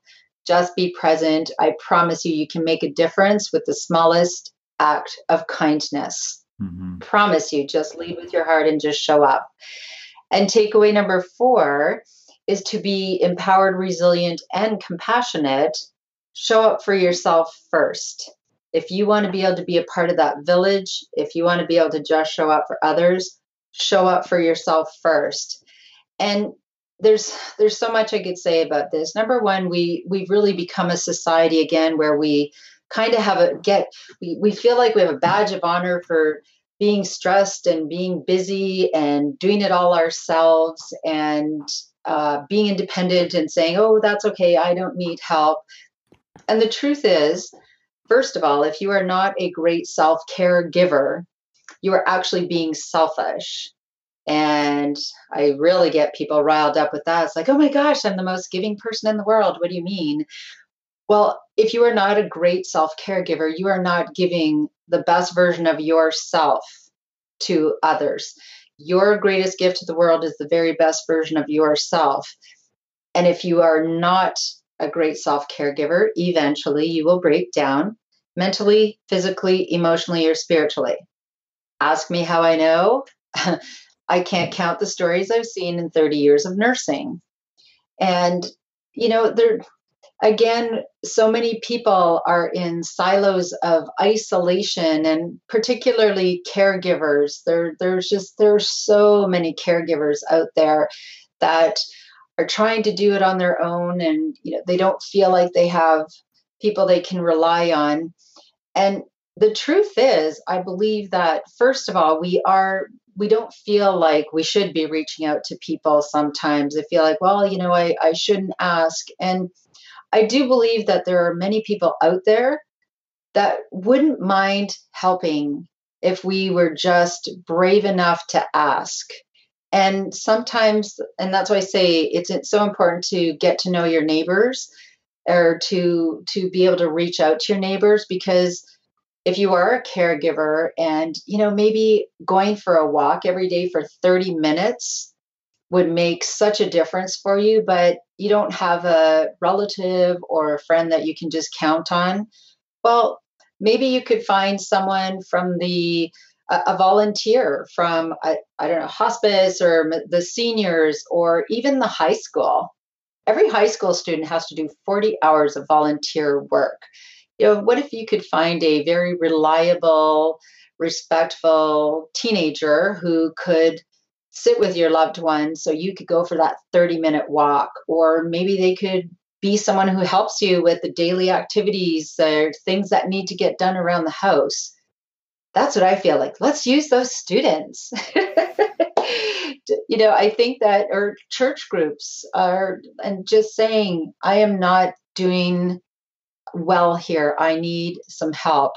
just be present. I promise you, you can make a difference with the smallest act of kindness. Mm-hmm. Promise you, just lead with your heart and just show up. And takeaway number four is to be empowered, resilient, and compassionate. Show up for yourself first. If you want to be able to be a part of that village, if you want to be able to just show up for others, show up for yourself first. And there's there's so much I could say about this. Number one, we we've really become a society again where we kind of have a get we, we feel like we have a badge of honor for being stressed and being busy and doing it all ourselves and uh, being independent and saying, oh, that's okay, I don't need help. And the truth is, first of all, if you are not a great self care giver, you are actually being selfish. And I really get people riled up with that. It's like, oh my gosh, I'm the most giving person in the world. What do you mean? Well, if you are not a great self caregiver, you are not giving the best version of yourself to others. Your greatest gift to the world is the very best version of yourself. And if you are not a great self caregiver, eventually you will break down mentally, physically, emotionally, or spiritually. Ask me how I know. I can't count the stories I've seen in 30 years of nursing. And, you know, there, again, so many people are in silos of isolation and particularly caregivers. There, there's just, there's so many caregivers out there that are trying to do it on their own and, you know, they don't feel like they have people they can rely on. And the truth is, I believe that first of all, we are we don't feel like we should be reaching out to people sometimes. I feel like, well, you know, I, I shouldn't ask. And I do believe that there are many people out there that wouldn't mind helping if we were just brave enough to ask. And sometimes, and that's why I say it's, it's so important to get to know your neighbors or to to be able to reach out to your neighbors because if you are a caregiver and you know maybe going for a walk every day for 30 minutes would make such a difference for you but you don't have a relative or a friend that you can just count on well maybe you could find someone from the a, volunteer from I, I don't know hospice or the seniors or even the high school. Every high school student has to do 40 hours of volunteer work you know, what if you could find a very reliable, respectful teenager who could sit with your loved one so you could go for that 30 minute walk? Or maybe they could be someone who helps you with the daily activities or things that need to get done around the house. That's what i feel like. Let's use those students. You know i think that or church groups are and just saying i am not doing well here. I need some help.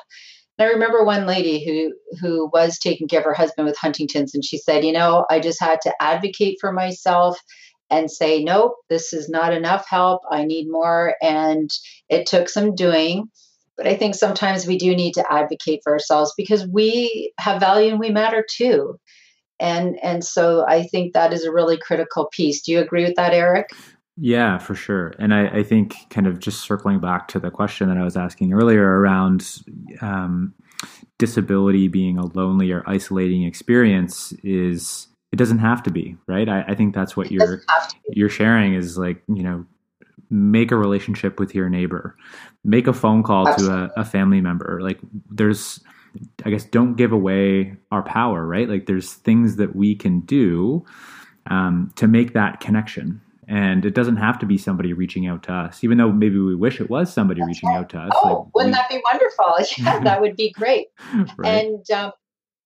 And I remember one lady who who was taking care of her husband with Huntington's, and she said, "You know, I just had to advocate for myself and say, nope, this is not enough help. I need more." And it took some doing, but I think sometimes we do need to advocate for ourselves because we have value and we matter too. And and so I think that is a really critical piece. Do you agree with that, Eric? Yeah, for sure. And I, I, think kind of just circling back to the question that I was asking earlier around um, disability being a lonely or isolating experience is it doesn't have to be, right? I, I think that's what you're you're sharing is like, you know, make a relationship with your neighbor, make a phone call Absolutely. to a, a family member. Like there's I guess don't give away our power, right? Like there's things that we can do um, to make that connection and it doesn't have to be somebody reaching out to us even though maybe we wish it was somebody That's reaching right. out to us oh like wouldn't we, that be wonderful yeah that would be great right. and um,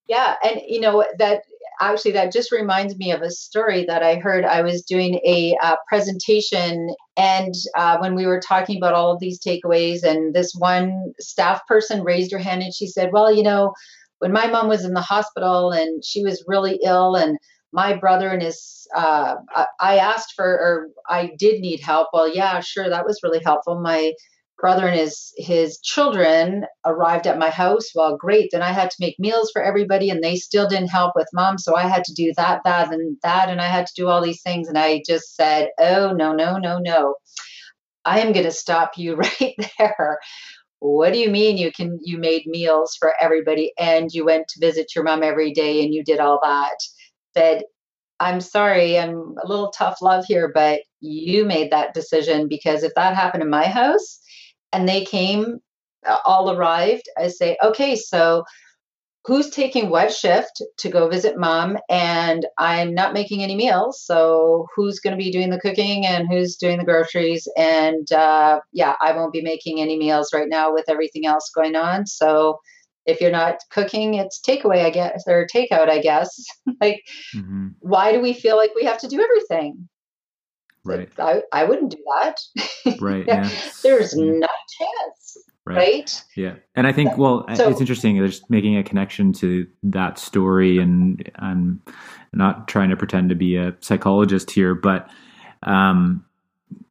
yeah and you know that actually that just reminds me of a story that i heard i was doing a uh, presentation and uh, when we were talking about all of these takeaways and this one staff person raised her hand and she said well you know when my mom was in the hospital and she was really ill and my brother and his uh, I asked for or I did need help. Well, yeah, sure, that was really helpful. My brother and his his children arrived at my house. Well, great. Then I had to make meals for everybody, and they still didn't help with mom, so I had to do that, that, and that, and I had to do all these things. And I just said, "Oh no, no, no, no! I am going to stop you right there." what do you mean you can you made meals for everybody and you went to visit your mom every day and you did all that said, I'm sorry, I'm a little tough love here, but you made that decision because if that happened in my house and they came, all arrived, I say, okay, so who's taking what shift to go visit mom? And I'm not making any meals. So who's going to be doing the cooking and who's doing the groceries? And uh, yeah, I won't be making any meals right now with everything else going on. So if you're not cooking it's takeaway i guess or takeout i guess like mm-hmm. why do we feel like we have to do everything Right. I, I wouldn't do that. Right. yeah. There's Yeah. not a chance, Right. right? Yeah, and I think well, So- it's interesting. There's making a connection to that story, and I'm not trying to pretend to be a psychologist here, but um,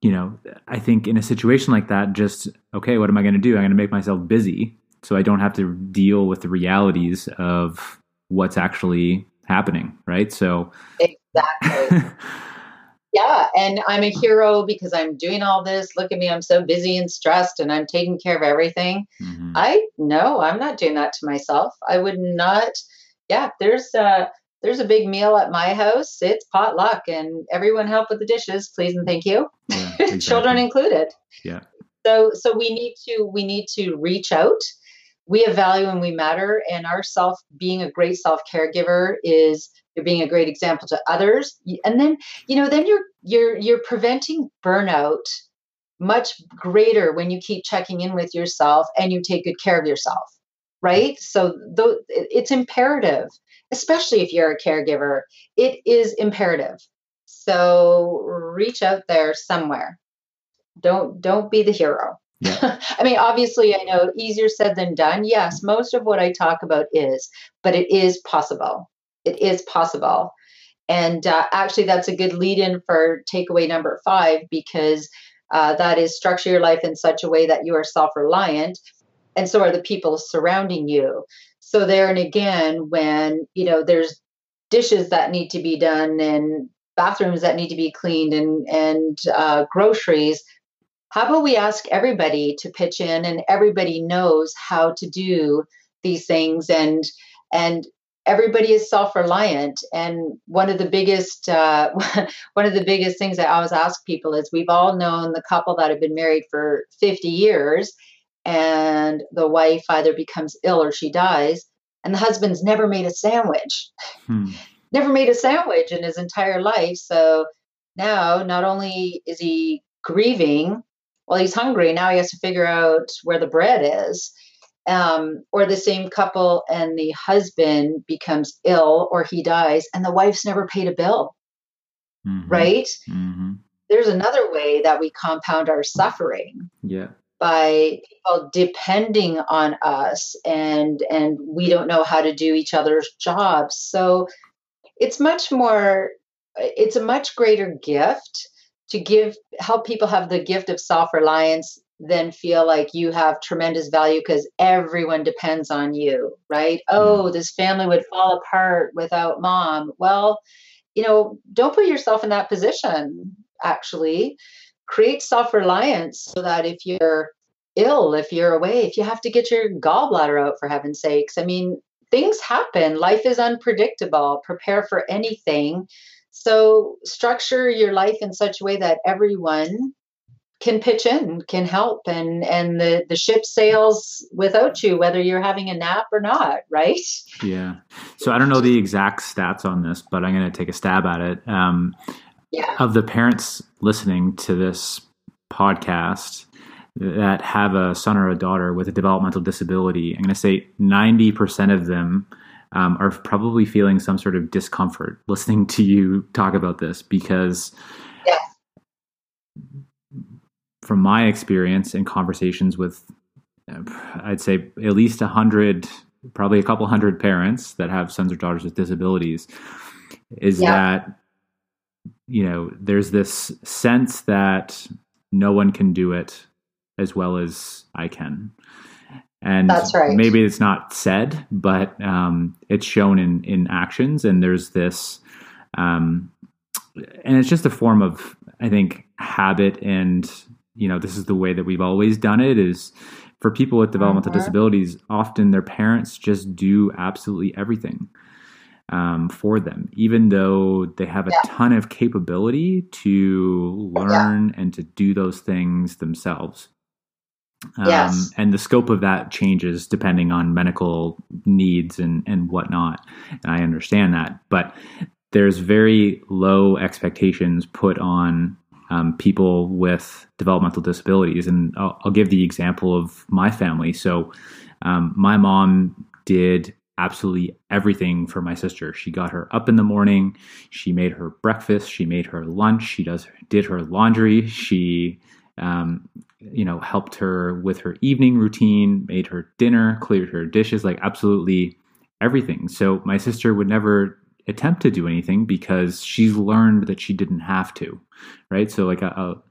you know, I think in a situation like that, just okay, what am I going to do? I'm going to make myself busy so I don't have to deal with the realities of what's actually happening, right? So, Exactly. yeah. And I'm a hero because I'm doing all this. Look at me. I'm so busy and stressed and I'm taking care of everything. mhm, I no, I'm not doing that to myself. I would not. Yeah, there's a there's a big meal at my house. It's potluck, and everyone help with the dishes, please and thank you. yeah, Children included. Yeah. So so we need to we need to reach out. We have value and we matter, and our self being a great self caregiver is you're being a great example to others, and then you know then you're you're you're preventing burnout much greater when you keep checking in with yourself and you take good care of yourself right? So though it's imperative especially if you're a caregiver. It is imperative. So reach out there somewhere. Don't don't be the hero Yeah. i mean obviously i know easier said than done. Yes most of what i talk about is but it is possible. It is possible. And uh, actually that's a good lead in for takeaway number five because uh, that is structure your life in such a way that you are self-reliant and so are the people surrounding you. So there and again when you know there's dishes that need to be done and bathrooms that need to be cleaned and and uh, groceries how about we ask everybody to pitch in and everybody knows how to do these things and and everybody is self-reliant. And one of the biggest uh, one of the biggest things i always ask people is we've all known the couple that have been married for 50 years and the wife either becomes ill or she dies and the husband's never made a sandwich. Hmm. never made a sandwich in his entire life. So now not only is he grieving well he's hungry. Now he has to figure out where the bread is. Um, or the same couple and the husband becomes ill or he dies and the wife's never paid a bill. Mhm, right? Mhm. there's another way that we compound our suffering Yeah. by people depending on us and and we don't know how to do each other's jobs. So it's much more it's a much greater gift to give help people have the gift of self-reliance then feel like you have tremendous value because everyone depends on you right? Mm. Oh this family would fall apart without mom. Well you know don't put yourself in that position actually. Create self-reliance so that if you're ill if you're away if you have to get your gallbladder out for heaven's sakes. I mean things happen. Life is unpredictable. Prepare for anything so structure your life in such a way that everyone can pitch in can help and and the the ship sails without you whether you're having a nap or not right Yeah. So I don't know the exact stats on this, but I'm going to take a stab at it. Um, yeah of the parents listening to this podcast that have a son or a daughter with a developmental disability, I'm going to say 90% of them um, are probably feeling some sort of discomfort listening to you talk about this because. Yes. From my experience and conversations with, I'd say at least a hundred, probably a couple hundred parents that have sons or daughters with disabilities, is Yeah. that you know there's this sense that no one can do it as well as I can. And That's right. maybe it's not said, but um, it's shown in in actions. And there's this, um, and it's just a form of, I think, habit. And you know, this is the way that we've always done it. Is for people with developmental Mhm. disabilities, often their parents just do absolutely everything um, for them, even though they have a Yeah. ton of capability to learn and to do those things themselves. Um, Yes. And the scope of that changes depending on medical needs and, and whatnot. And I understand that. But there's very low expectations put on um, people with developmental disabilities. And I'll, I'll give the example of my family. So um, my mom did absolutely everything for my sister. She got her up in the morning, she made her breakfast, she made her lunch, she does did her laundry, she um, you know helped her with her evening routine, made her dinner, cleared her dishes, like absolutely everything. So my sister would never attempt to do anything because she's learned that she didn't have to, right? So like a, a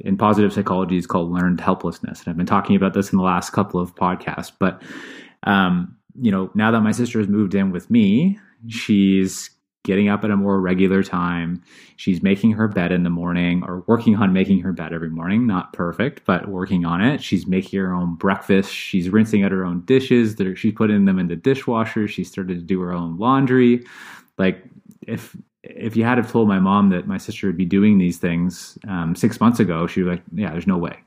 in positive psychology is called learned helplessness, and I've been talking about this in the last couple of podcasts, but um, you know, now that my sister has moved in with me, she's getting up at a more regular time. She's making her bed in the morning or working on making her bed every morning. Not perfect, but working on it. She's making her own breakfast. She's rinsing out her own dishes. She's putting them in the dishwasher. She started to do her own laundry. Like if if you had have told my mom that my sister would be doing these things um, six months ago, she'd be like, "Yeah, there's no way."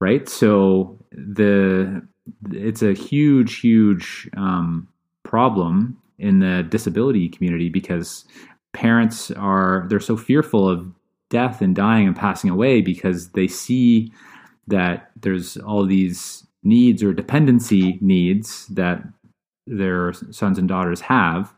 Right. So the it's a huge, huge um, problem in the disability community because parents are they're so fearful of death and dying and passing away because they see that there's all these needs or dependency needs that their sons and daughters have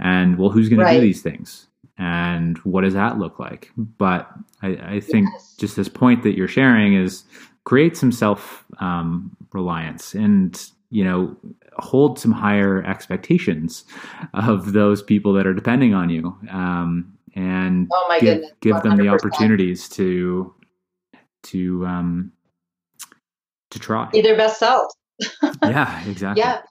and well who's going right. to do these things and what does that look like but i, I think yes. just this point that you're sharing is create some self um, reliance and you know hold some higher expectations of those people that are depending on you um, and oh give, give them the opportunities to to um, to try. Be their best self. Yeah exactly. Yeah.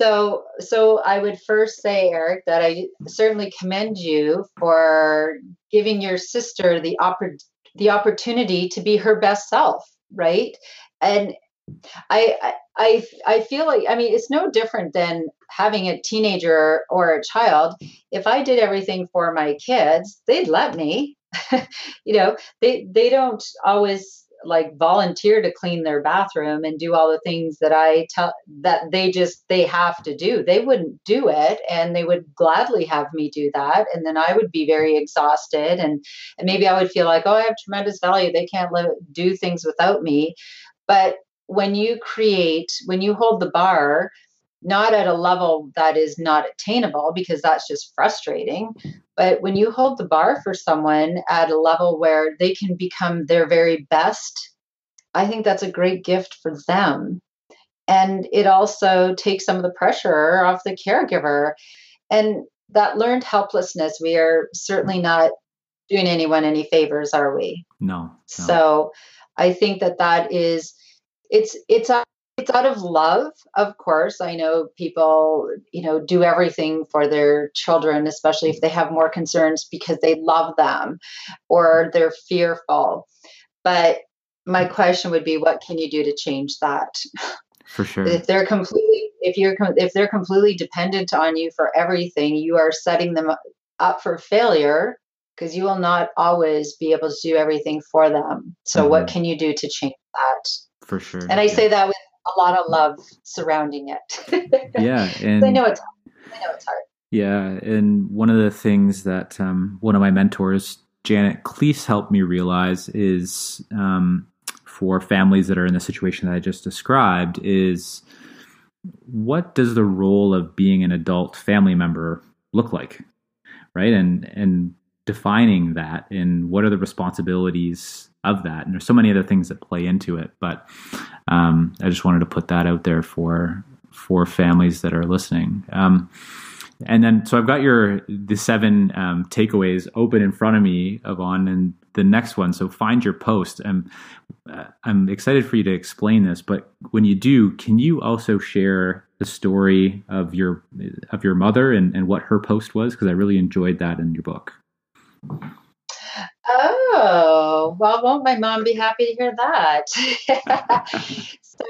So so i would first say eric that i certainly commend you for giving your sister the oppor- the opportunity to be her best self right? And I, I I feel like I mean it's no different than having a teenager or a child. If I did everything for my kids, they'd let me. you know, they they don't always like volunteer to clean their bathroom and do all the things that I tell that they just they have to do. They wouldn't do it and they would gladly have me do that and then I would be very exhausted and and maybe I would feel like oh I have tremendous value they can't live do things without me. But when you create when you hold the bar not at a level that is not attainable because that's just frustrating. But when you hold the bar for someone at a level where they can become their very best, I think that's a great gift for them. And it also takes some of the pressure off the caregiver. And that learned helplessness, we are certainly not doing anyone any favors, are we? No. no. So I think that that is, it's, it's a it's out of love of course. I know people you know do everything for their children especially if they have more concerns because they love them or they're fearful. But my question would be what can you do to change that? For sure. If they're completely if you're if they're completely dependent on you for everything you are setting them up for failure because you will not always be able to do everything for them. So mm-hmm. what can you do to change that for sure and i yeah. say that with a lot of love surrounding it. yeah, and I know it's I know it's hard. Yeah, and one of the things that um, one of my mentors, Janet Klees, helped me realize is um, for families that are in the situation that I just described is what does the role of being an adult family member look like, right? And and defining that and what are the responsibilities of that and there's so many other things that play into it but um, i just wanted to put that out there for for families that are listening. Um, and then so i've got your the seven um, takeaways open in front of me Yvonne and the next one so find your post. And uh, i'm excited for you to explain this but when you do can you also share the story of your of your mother and, and what her post was? Because i really enjoyed that in your book. Oh, well, won't my mom be happy to hear that? so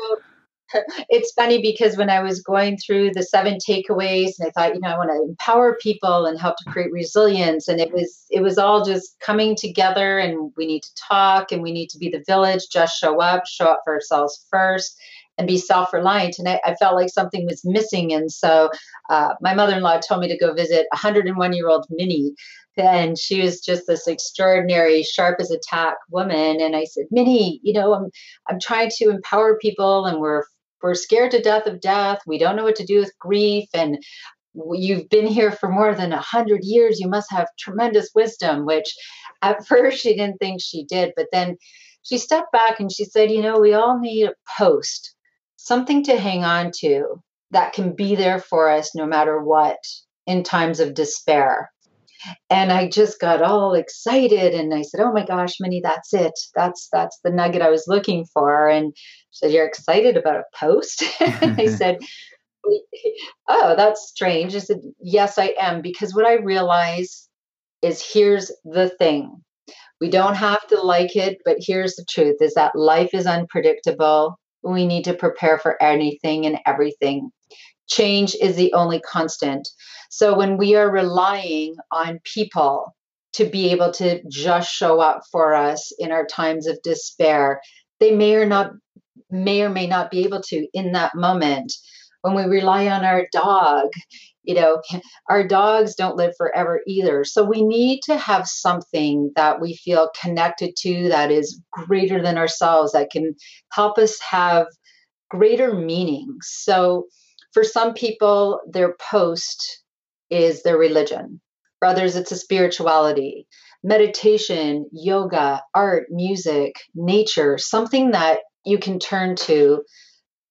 it's funny because when I was going through the seven takeaways and I thought, you know, I want to empower people and help to create resilience and it was it was all just coming together and we need to talk and we need to be the village, just show up, show up for ourselves first and be self-reliant and I, I felt like something was missing and so uh, my mother-in-law told me to go visit 101 year old Minnie and she was just this extraordinary sharp as a tack woman and i said minnie you know i'm i'm trying to empower people and we're we're scared to death of death. We don't know what to do with grief. And you've been here for more than a hundred years. You must have tremendous wisdom, which at first she didn't think she did. But then she stepped back and she said, you know, we all need a post, something to hang on to that can be there for us no matter what in times of despair. And I just got all excited and I said, Oh my gosh, Minnie, that's it. That's that's the nugget I was looking for. And she said, You're excited about a post? and I said, Oh, that's strange. I said, Yes, I am, because what I realize is here's the thing. We don't have to like it, but here's the truth is that life is unpredictable. We need to prepare for anything and everything. Change is the only constant. So when we are relying on people to be able to just show up for us in our times of despair, they may or not may or may not be able to in that moment. When we rely on our dog, you know, our dogs don't live forever either. So we need to have something that we feel connected to that is greater than ourselves, that can help us have greater meaning. So for some people, their post is their religion. For others, it's a spirituality, meditation, yoga, art, music, nature, something that you can turn to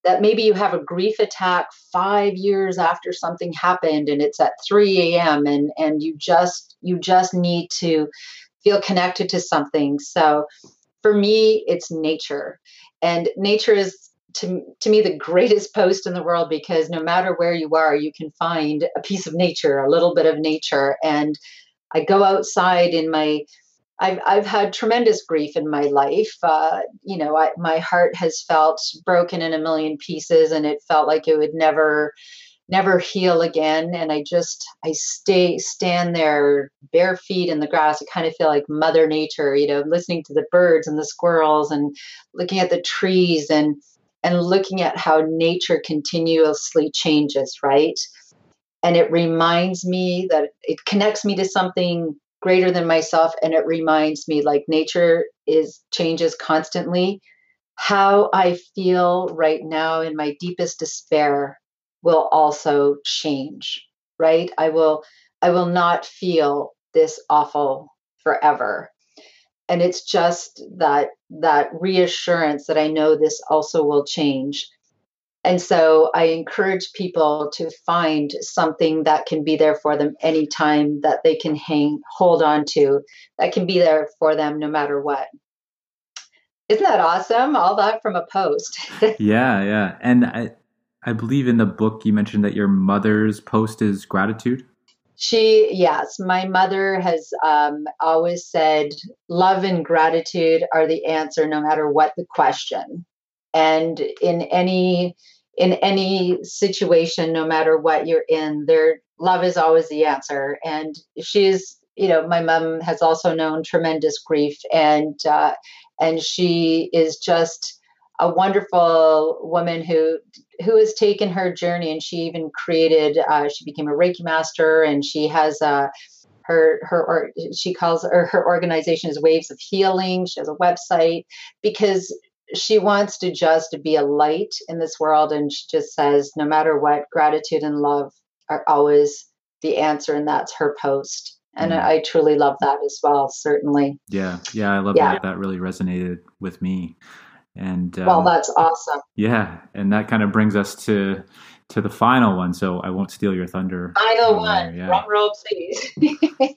that maybe you have a grief attack five years after something happened and it's at 3 a.m and and you just you just need to feel connected to something. So for me it's nature. And nature is to, to me the greatest post in the world because no matter where you are, you can find a piece of nature, a little bit of nature. And I go outside in my I've I've had tremendous grief in my life. Uh, you know, I, my heart has felt broken in a million pieces, and it felt like it would never, never heal again. And I just I stay stand there bare feet in the grass. I kind of feel like Mother Nature. You know, listening to the birds and the squirrels, and looking at the trees, and and looking at how nature continuously changes, right? And it reminds me that it connects me to something greater than myself and it reminds me like nature is changes constantly. How i feel right now in my deepest despair will also change right? I will i will not feel this awful forever and it's just that that reassurance that i know this also will change. And so i encourage people to find something that can be there for them anytime that they can hang hold on to that can be there for them no matter what. Isn't that awesome? All that from a post. Yeah yeah. And i i believe in the book you mentioned that your mother's post is gratitude she, yes, my mother has um, always said love and gratitude are the answer no matter what the question. And in any in any situation, no matter what you're in, there love is always the answer. And she's, you know, my mom has also known tremendous grief, and uh, and she is just a wonderful woman who who has taken her journey and she even created uh, she became a reiki master and she has uh, her her or she calls her, her organization is waves of healing. She has a website because she wants to just be a light in this world and she just says no matter what gratitude and love are always the answer and that's her post. And mm. I truly love that as well certainly. Yeah yeah i love yeah. that. That really resonated with me and um, well, that's awesome. Yeah, and that kind of brings us to to the final one. So I won't steal your thunder. Final one, yeah. drum roll, please.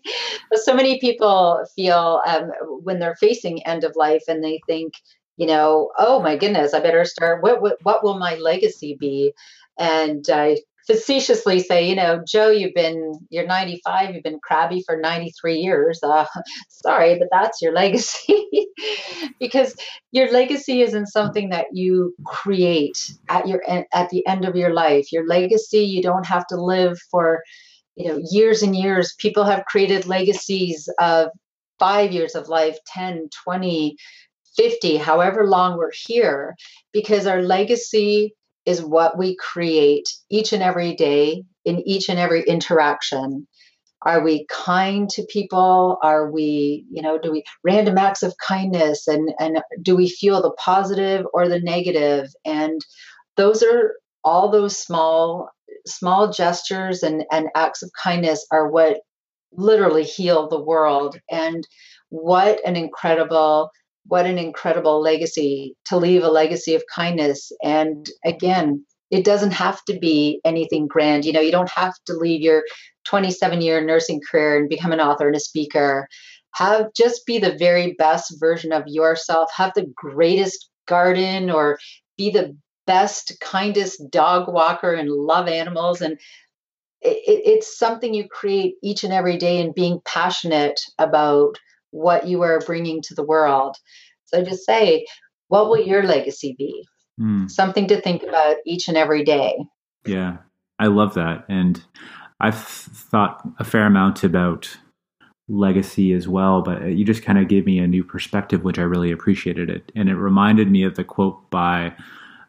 so many people feel um, when they're facing end of life, and they think, you know, oh my goodness, I better start. What what, what will my legacy be? And I facetiously say, you know, Joe, you've been, you're 95, you've been crabby for 93 years. Uh, sorry, but that's your legacy. because your legacy isn't something that you create at your at the end of your life. Your legacy, you don't have to live for, you know, years and years. People have created legacies of five years of life, 10, 20, 50, however long we're here, because our legacy is what we create each and every day in each and every interaction. Are we kind to people? Are we, you know, do we random acts of kindness and and do we feel the positive or the negative? And those are all those small small gestures and, and acts of kindness are what literally heal the world and what an incredible what an incredible legacy to leave a legacy of kindness and again it doesn't have to be anything grand you know you don't have to leave your 27 year nursing career and become an author and a speaker. Have just be the very best version of yourself. Have the greatest garden or be the best kindest dog walker and love animals. And it, it's something you create each and every day and being passionate about what you are bringing to the world. So just say what will your legacy be? Mm. something to think about each and every day. Yeah. I love that. And i've thought a fair amount about legacy as well, but you just kind of gave me a new perspective, which I really appreciated it. And it reminded me of the quote by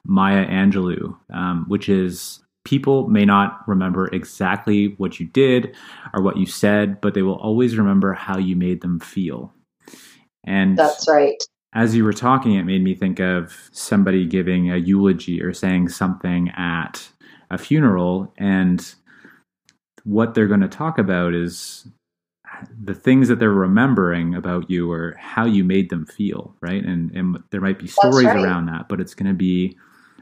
Maya Angelou, um, which is people may not remember exactly what you did or what you said, but they will always remember how you made them feel. And that's right. As you were talking, it made me think of somebody giving a eulogy or saying something at a funeral. And what they're going to talk about is the things that they're remembering about you or how you made them feel, right? And and there might be stories right. around that, but it's going to be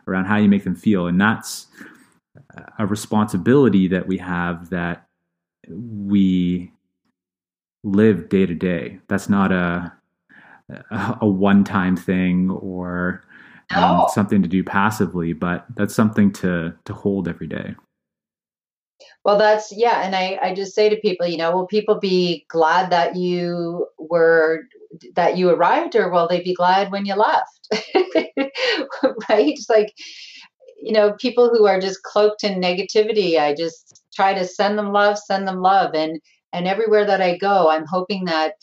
around how you make them feel, and that's a responsibility that we have that we live day to day. That's not a a one time thing or um, something to do passively, but that's something to to hold every day. Well, that's yeah, and I I just say to people, you know, will people be glad that you were that you arrived, or will they be glad when you left? right? It's like you know, people who are just cloaked in negativity. I just try to send them love, send them love, and and everywhere that I go, I'm hoping that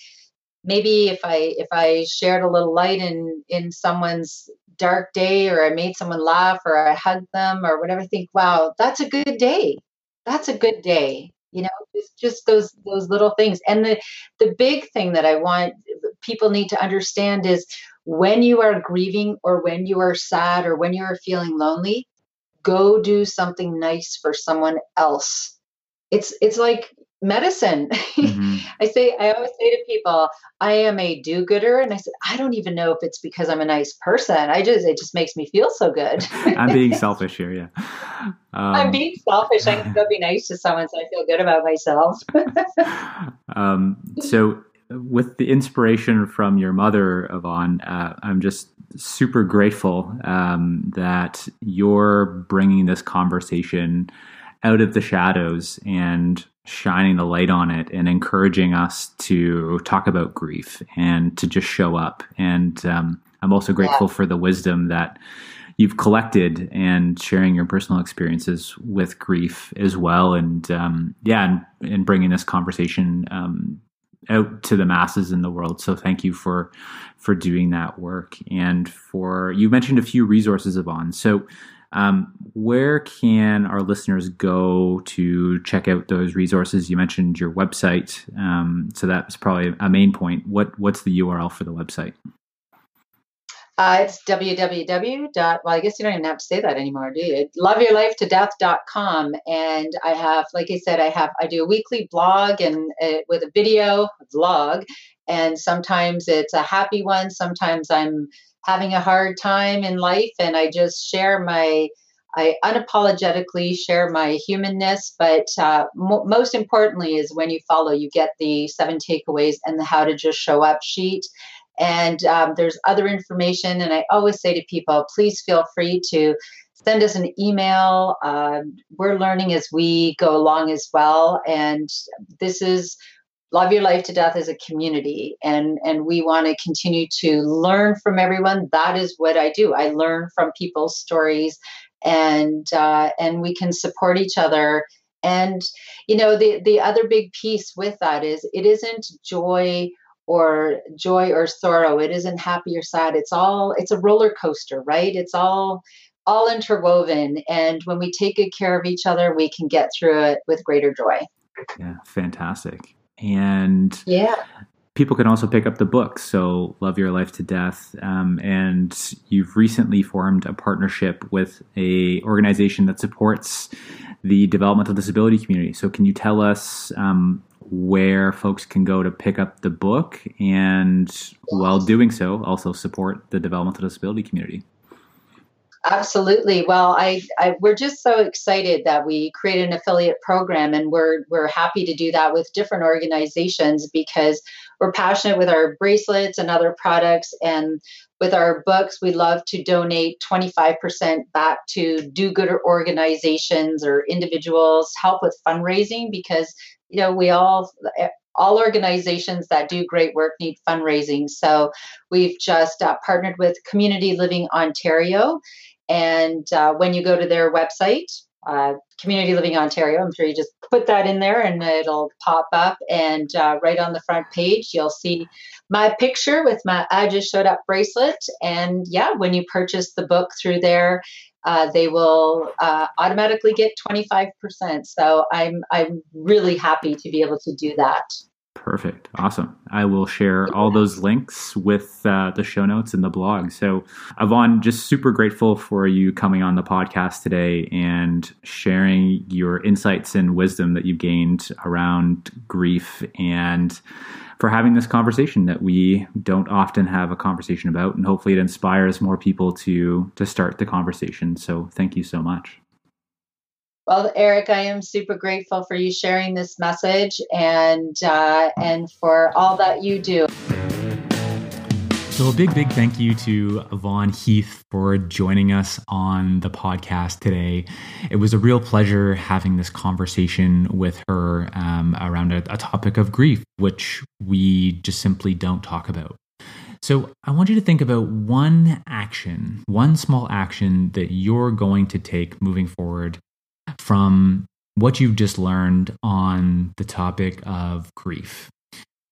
maybe if I if I shared a little light in in someone's dark day or I made someone laugh or I hugged them or whatever, think, wow, that's a good day that's a good day you know just just those those little things. And the the big thing that i want people need to understand is when you are grieving or when you are sad or when you are feeling lonely go do something nice for someone else. It's it's like medicine. Mm-hmm. I say, I always say to people, I am a do-gooder, and I said, I don't even know if it's because I'm a nice person. I just, it just makes me feel so good. I'm being selfish here, yeah. Um, I'm being selfish. I can go be nice to someone, so I feel good about myself. um, so, with the inspiration from your mother, Yvonne, uh, I'm just super grateful um, that you're bringing this conversation out of the shadows and shining the light on it and encouraging us to talk about grief and to just show up. And um, I'm also grateful yeah. for the wisdom that you've collected and sharing your personal experiences with grief as well. And um, yeah, and, and, bringing this conversation um, out to the masses in the world. So thank you for for doing that work and for you mentioned a few resources, Yvonne. So um, where can our listeners go to check out those resources? You mentioned your website, um, so that's probably a main point. What what's the URL for the website? Uh, it's www. Well, I guess you don't even have to say that anymore, do you? Loveyourlifetodeath.com. And I have, like I said, I have, I do a weekly blog and uh, with a video vlog. And sometimes it's a happy one. Sometimes I'm having a hard time in life and I just share my I unapologetically share my humanness, but uh, most importantly is when you follow, you get the seven takeaways and the how to just show up sheet. And um, there's other information. And I always say to people, please feel free to send us an email. Uh, we're learning as we go along as well. And this is love your life to death as a community and and we want to continue to learn from everyone. That is what i do. I learn from people's stories and uh, and we can support each other. And you know the the other big piece with that is it isn't joy or joy or sorrow. It isn't happy or sad. It's all it's a roller coaster right? It's all all interwoven and when we take good care of each other we can get through it with greater joy. Yeah fantastic and yeah people can also pick up the book. So, Love Your Life to Death. Um, and you've recently formed a partnership with a organization that supports the developmental disability community. So, can you tell us um, where folks can go to pick up the book and, while doing so, also support the developmental disability community? Absolutely. Well, I, I, we're just so excited that we create an affiliate program, and we're we're happy to do that with different organizations because we're passionate with our bracelets and other products, and with our books, we love to donate 25% back to do-gooder organizations or individuals, help with fundraising because you know we all all organizations that do great work need fundraising. So we've just uh, partnered with Community Living Ontario, and uh, when you go to their website, uh, Community Living Ontario, I'm sure you just put that in there and it'll pop up. And uh, right on the front page, you'll see my picture with my I Just Showed Up bracelet. And yeah, when you purchase the book through there, uh, they will uh, automatically get 25%. So I'm I'm really happy to be able to do that. Perfect. Awesome. I will share all those links with uh, the show notes and the blog. So, Yvonne, just super grateful for you coming on the podcast today and sharing your insights and wisdom that you've gained around grief and for having this conversation that we don't often have a conversation about. And hopefully, it inspires more people to to start the conversation. So, thank you so much. Well, Eric, I am super grateful for you sharing this message and uh, and for all that you do. So, a big, big thank you to Yvonne Heath for joining us on the podcast today. It was a real pleasure having this conversation with her um, around a, a topic of grief, which we just simply don't talk about. So, I want you to think about one action, one small action that you're going to take moving forward from what you've just learned on the topic of grief.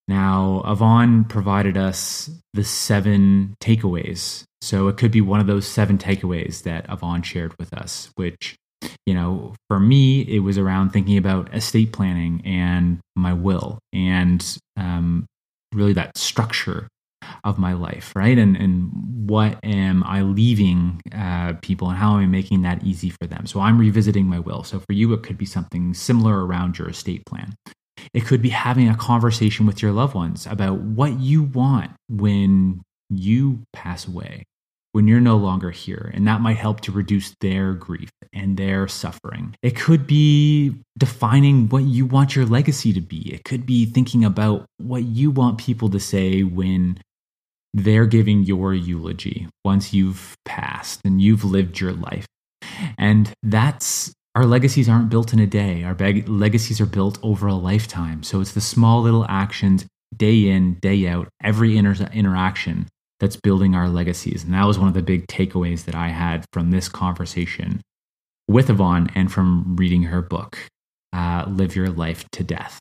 Now, Yvonne provided us the seven takeaways. So it could be one of those seven takeaways that Yvonne shared with us, which, you know, for me, it was around thinking about estate planning and my will and um, really that structure of my life, right? And and what am I leaving uh, people, and how am I making that easy for them? So I'm revisiting my will. So for you, it could be something similar around your estate plan. It could be having a conversation with your loved ones about what you want when you pass away, when you're no longer here. And that might help to reduce their grief and their suffering. It could be defining what you want your legacy to be. It could be thinking about what you want people to say when they're giving your eulogy once you've passed and you've lived your life. And that's our legacies aren't built in a day. Our legacies are built over a lifetime. So it's the small little actions day in, day out, every inter- interaction that's building our legacies. And that was one of the big takeaways that I had from this conversation with Yvonne and from reading her book, uh, Live Your Life to Death.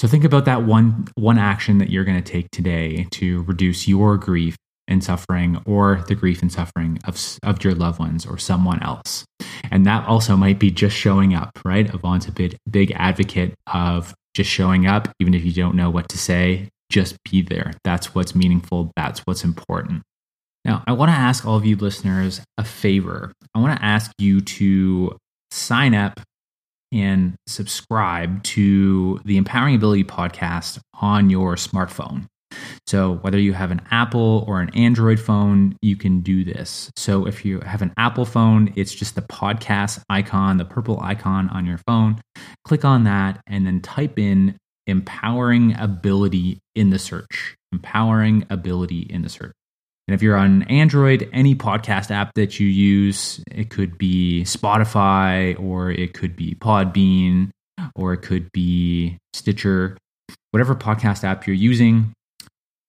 So think about that one one action that you're going to take today to reduce your grief and suffering or the grief and suffering of of your loved ones or someone else. And that also might be just showing up, right? Yvonne's a big big advocate of just showing up even if you don't know what to say, just be there. That's what's meaningful, that's what's important. Now, I want to ask all of you listeners a favor. I want to ask you to sign up and subscribe to the Empowering Ability podcast on your smartphone. So, whether you have an Apple or an Android phone, you can do this. So, if you have an Apple phone, it's just the podcast icon, the purple icon on your phone. Click on that and then type in empowering ability in the search. Empowering ability in the search. And if you're on Android, any podcast app that you use, it could be Spotify or it could be Podbean or it could be Stitcher, whatever podcast app you're using,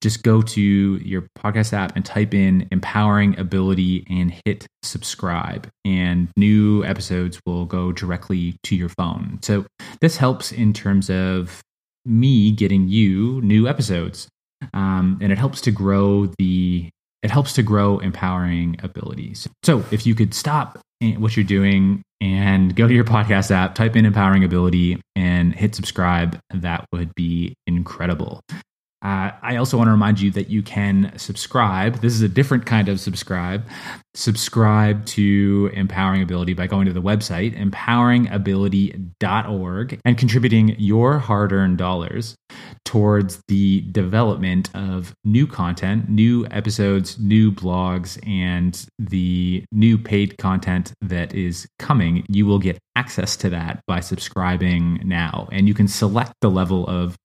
just go to your podcast app and type in empowering ability and hit subscribe and new episodes will go directly to your phone. So this helps in terms of me getting you new episodes um, and it helps to grow the it helps to grow empowering abilities. So if you could stop what you're doing and go to your podcast app, type in empowering ability and hit subscribe, that would be incredible. Uh, I also want to remind you that you can subscribe. This is a different kind of subscribe. Subscribe to Empowering Ability by going to the website, empoweringability.org, and contributing your hard earned dollars towards the development of new content, new episodes, new blogs, and the new paid content that is coming. You will get access to that by subscribing now. And you can select the level of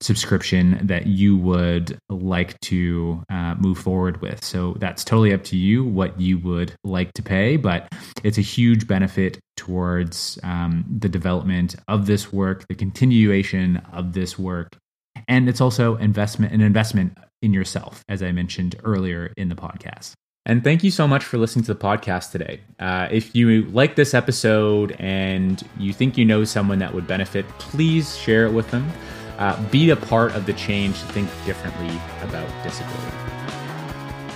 subscription that you would like to uh, move forward with. So that's totally up to you what you would like to pay, but it's a huge benefit towards um, the development of this work, the continuation of this work, and it's also investment an investment in yourself, as I mentioned earlier in the podcast. And thank you so much for listening to the podcast today. Uh, if you like this episode and you think you know someone that would benefit, please share it with them. Uh, be a part of the change to think differently about disability.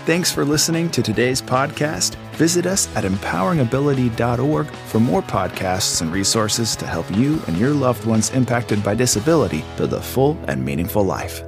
Thanks for listening to today's podcast. Visit us at empoweringability.org for more podcasts and resources to help you and your loved ones impacted by disability build a full and meaningful life.